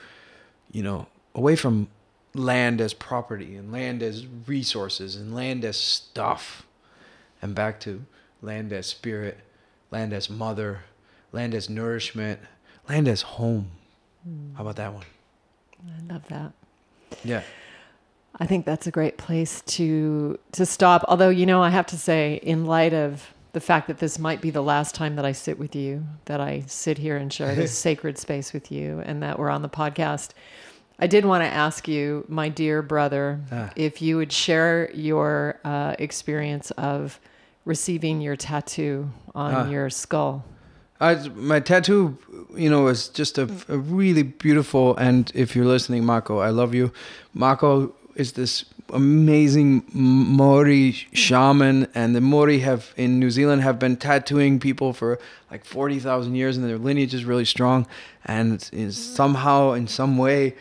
[SPEAKER 2] you know, away from land as property and land as resources and land as stuff and back to land as spirit, land as mother, land as nourishment, land as home. Hmm. How about that one?
[SPEAKER 1] I love that.
[SPEAKER 2] Yeah.
[SPEAKER 1] I think that's a great place to to stop. Although, you know, I have to say, in light of the fact that this might be the last time that I sit with you, that I sit here and share this sacred space with you, and that we're on the podcast, I did want to ask you, my dear brother,
[SPEAKER 2] Ah.
[SPEAKER 1] if you would share your uh, experience of receiving your tattoo on
[SPEAKER 2] Ah.
[SPEAKER 1] your skull.
[SPEAKER 2] I, my tattoo, you know, is just a, a really beautiful. And if you're listening, Mako, I love you. Mako is this amazing Maori shaman, and the Maori have in New Zealand have been tattooing people for like forty thousand years, and their lineage is really strong. And is somehow, in some way,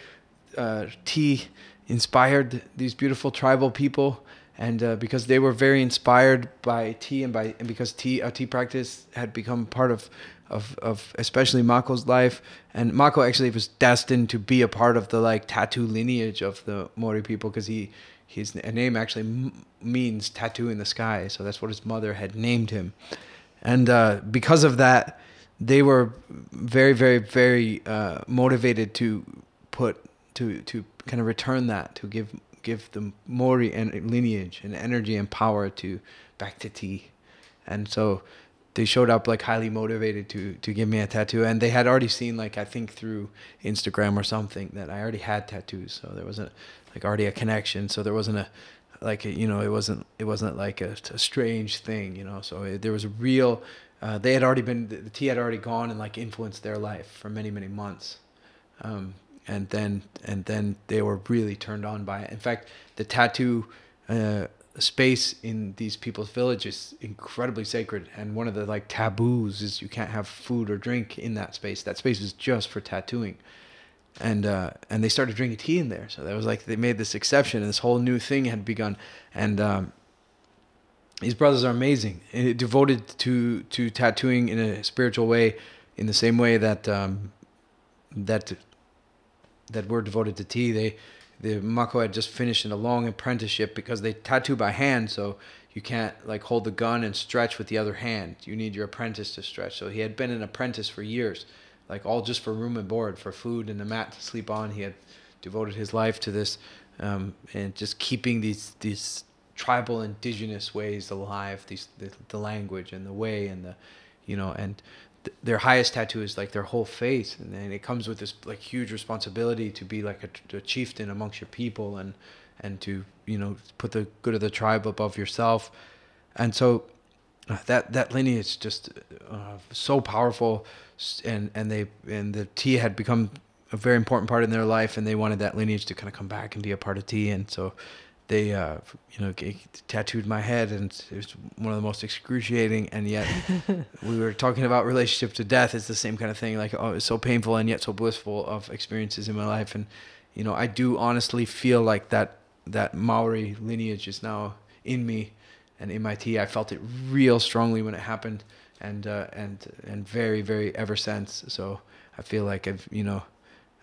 [SPEAKER 2] uh, tea inspired these beautiful tribal people. And uh, because they were very inspired by tea and by and because tea a tea practice had become part of of of especially Mako's life. And Mako actually was destined to be a part of the like tattoo lineage of the Maori people because he his name actually m- means tattoo in the sky. So that's what his mother had named him. And uh, because of that they were very very very uh, motivated to put to to kind of return that to give give the Maori and lineage and energy and power to back to tea, and so they showed up like highly motivated to to give me a tattoo, and they had already seen like I think through Instagram or something that I already had tattoos, so there wasn't like already a connection, so there wasn't a like you know it wasn't it wasn't like a, a strange thing, you know, so it, there was a real. Uh, they had already been the, the tea had already gone and like influenced their life for many many months. Um, and then and then they were really turned on by it. In fact, the tattoo uh, space in these people's village is incredibly sacred, and one of the like taboos is you can't have food or drink in that space. That space is just for tattooing, and uh, and they started drinking tea in there. So that was like they made this exception, and this whole new thing had begun. And um, these brothers are amazing, eh, devoted to to tattooing in a spiritual way, in the same way that um, that that were devoted to tea. They the Mako had just finished in a long apprenticeship because they tattoo by hand, so you can't like hold the gun and stretch with the other hand. You need your apprentice to stretch. So he had been an apprentice for years, like all just for room and board, for food and a mat to sleep on. He had devoted his life to this, um, and just keeping these these tribal indigenous ways alive. These the, the language and the way and the, you know, and th- their highest tattoo is like their whole face, and then it comes with this like huge responsibility to be like a, a chieftain amongst your people and and to you know put the good of the tribe above yourself, and so uh, that that lineage is just uh, so powerful, and and they and the tea had become a very important part in their life, and they wanted that lineage to kind of come back and be a part of tea, and so they uh, you know tattooed my head, and it was one of the most excruciating, and yet we were talking about relationship to death. It's the same kind of thing, like oh, it's so painful and yet so blissful of experiences in my life, and you know I do honestly feel like that that Maori lineage is now in me and in my tea. I felt it real strongly when it happened, and uh, and and very very ever since. So I feel like I've you know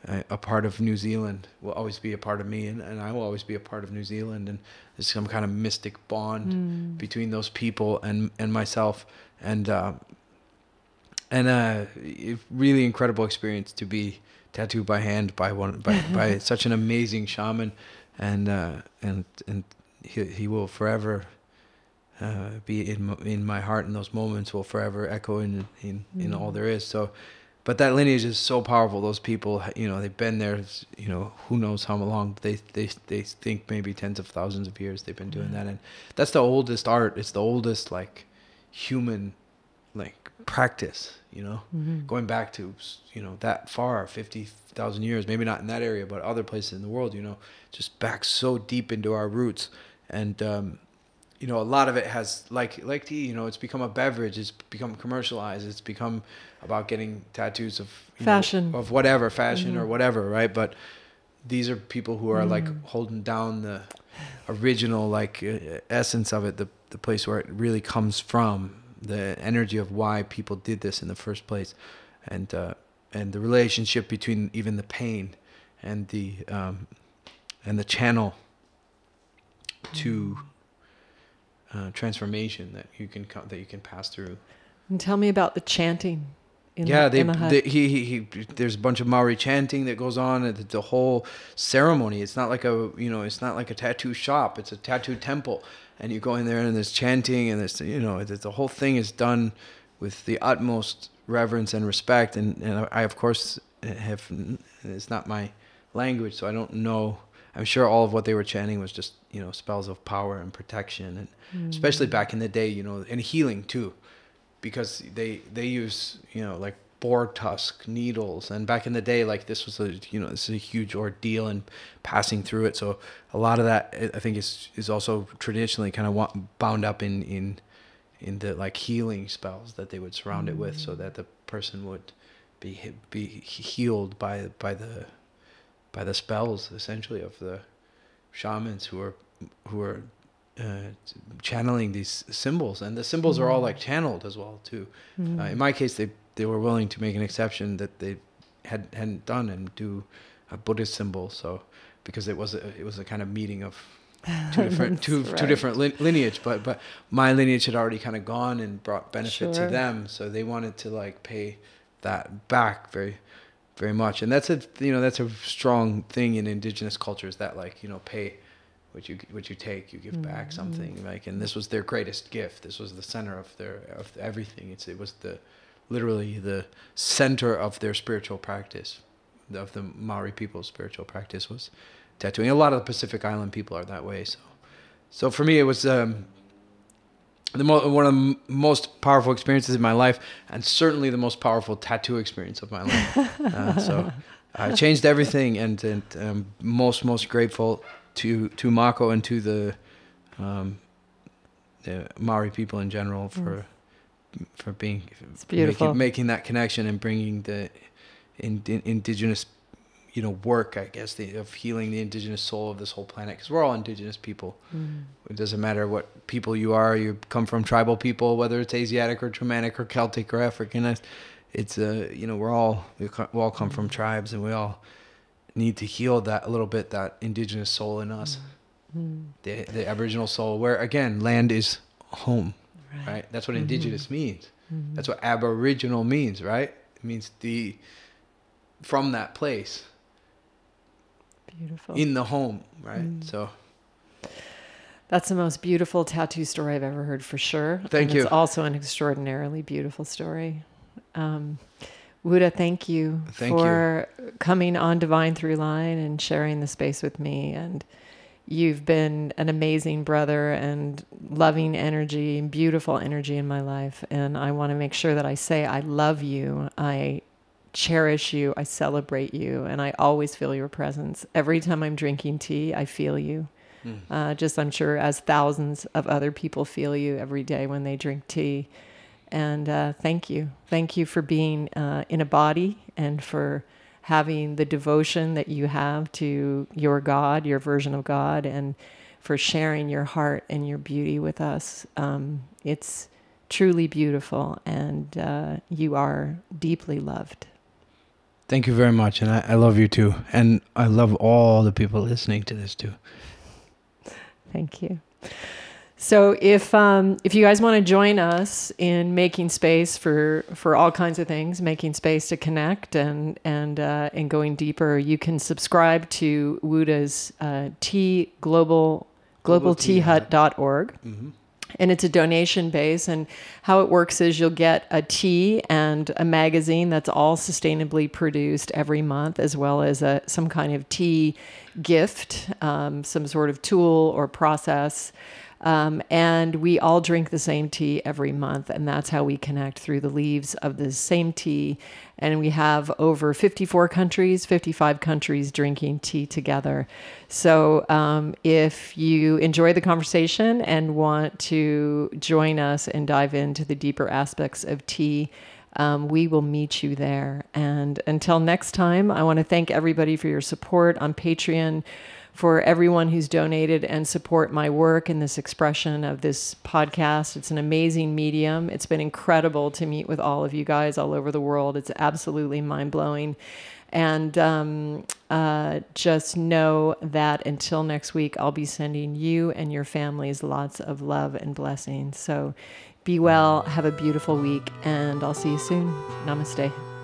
[SPEAKER 2] a, a part of New Zealand will always be a part of me, and, and I will always be a part of New Zealand, and there's some kind of mystic bond
[SPEAKER 1] Mm.
[SPEAKER 2] between those people and and myself, and uh, and uh, really incredible experience to be tattooed by hand by one by, by such an amazing shaman, and uh, and and he he will forever uh, be in in my heart and those moments will forever echo in in, in all there is. So, but that lineage is so powerful. Those people, you know, they've been there. You know, who knows how long? They they they think maybe tens of thousands of years they've been doing that, and that's the oldest art. It's the oldest like human like practice. You know,
[SPEAKER 1] Mhm.
[SPEAKER 2] going back to you know that far, fifty thousand years. Maybe not in that area, but other places in the world. You know, just back so deep into our roots, and um, you know, a lot of it has like like tea. You know, it's become a beverage. It's become commercialized. It's become about getting tattoos of you know,
[SPEAKER 1] Fashion.
[SPEAKER 2] of whatever fashion or
[SPEAKER 1] Mhm.
[SPEAKER 2] whatever, right? But these are people who are like
[SPEAKER 1] Mm.
[SPEAKER 2] holding down the original like uh, essence of it, the the place where it really comes from, the energy of why people did this in the first place, and uh, and the relationship between even the pain and the um, and the channel to uh, transformation that you can co- that you can pass through.
[SPEAKER 1] And tell me about the chanting.
[SPEAKER 2] Yeah,
[SPEAKER 1] the,
[SPEAKER 2] they,
[SPEAKER 1] the
[SPEAKER 2] they he, he he there's a bunch of Maori chanting that goes on and the whole ceremony. It's not like a you know it's not like a tattoo shop. It's a tattoo temple, and you go in there and there's chanting and there's you know the, the whole thing is done with the utmost reverence and respect. And and I of course have it's not my language, so I don't know. I'm sure all of what they were chanting was just you know spells of power and protection, and
[SPEAKER 1] Mm.
[SPEAKER 2] especially back in the day, you know, and healing too, because they they use you know like boar tusk needles, and back in the day, like this was a you know this is a huge ordeal and passing through it. So a lot of that I think is is also traditionally kind of bound up in in in the like healing spells that they would surround it with, so mm. that the person would be be healed by by the by the spells essentially of the shamans who are who are uh, channeling these symbols, and the symbols are all like channeled as well too.
[SPEAKER 1] Mm.
[SPEAKER 2] Uh, in my case, they they were willing to make an exception that they had hadn't done and do a Buddhist symbol. So because it was a, it was a kind of meeting of two different two
[SPEAKER 1] That's
[SPEAKER 2] two different lin- lineage, but but my lineage had already kind of gone and brought benefit
[SPEAKER 1] Sure.
[SPEAKER 2] to them, so they wanted to like pay that back very very much, and that's a you know that's a strong thing in indigenous cultures that like you know pay what you what you take you give back
[SPEAKER 1] Mhm.
[SPEAKER 2] something like and this was their greatest gift. This was the center of their of everything. It's it was the literally the center of their spiritual practice of the Maori people's spiritual practice was tattooing. A lot of the Pacific Island people are that way so. So for me it was um the mo- one of the m- most powerful experiences in my life and certainly the most powerful tattoo experience of my life. Uh, so I changed everything and and um, most most grateful to to Mako and to the um, the Maori people in general for for being
[SPEAKER 1] It's beautiful.
[SPEAKER 2] making, making that connection and bringing the in, in, indigenous you know work I guess the, of healing the indigenous soul of this whole planet because we're all indigenous people
[SPEAKER 1] Mm.
[SPEAKER 2] it doesn't matter what people you are you come from tribal people whether it's Asiatic or Germanic or Celtic or African it's- it's uh you know we're all we all come from tribes and we all need to heal that a little bit that indigenous soul in us
[SPEAKER 1] Mm.
[SPEAKER 2] the the aboriginal soul where again land is home right that's what indigenous means
[SPEAKER 1] Mhm.
[SPEAKER 2] that's what aboriginal means right it means the from that place
[SPEAKER 1] beautiful.
[SPEAKER 2] in the home right
[SPEAKER 1] Mm.
[SPEAKER 2] so
[SPEAKER 1] That's the most beautiful tattoo story I've ever heard for sure.
[SPEAKER 2] Thank
[SPEAKER 1] and
[SPEAKER 2] you.
[SPEAKER 1] It's also an extraordinarily beautiful story. Um, Wu De, thank you
[SPEAKER 2] Thank
[SPEAKER 1] for coming on Divine Through Line and sharing the space with me. And you've been an amazing brother and loving energy and beautiful energy in my life. And I want to make sure that I say I love you. I cherish you. I celebrate you. And I always feel your presence. Every time I'm drinking tea, I feel you.
[SPEAKER 2] mm.
[SPEAKER 1] Uh, just I'm sure as thousands of other people feel you every day when they drink tea. And uh, thank you. Thank you for being uh, in a body and for having the devotion that you have to your God, your version of God, and for sharing your heart and your beauty with us. Um, it's truly beautiful, and uh, you are deeply loved.
[SPEAKER 2] Thank you very much, and I, I love you too, and I love all the people listening to this too.
[SPEAKER 1] Thank you. So if um, if you guys want to join us in making space for for all kinds of things, making space to connect and and uh, and going deeper, you can subscribe to Wu De's uh, T Global
[SPEAKER 2] Global Tea Hut.
[SPEAKER 1] globalteahut.org
[SPEAKER 2] Mm-hmm.
[SPEAKER 1] and it's a donation base and how it works is you'll get a tea and a magazine that's all sustainably produced every month as well as a some kind of tea gift um, some sort of tool or process um, and we all drink the same tea every month, and that's how we connect through the leaves of the same tea. And we have over 54 countries, 55 countries drinking tea together. So um, if you enjoy the conversation and want to join us and dive into the deeper aspects of tea, um, we will meet you there. And until next time, I want to thank everybody for your support on Patreon for everyone who's donated and support my work in this expression of this podcast. It's an amazing medium. It's been incredible to meet with all of you guys all over the world. It's absolutely mind blowing. And um, uh, just know that until next week, I'll be sending you and your families lots of love and blessings. So be well, have a beautiful week, and I'll see you soon. Namaste.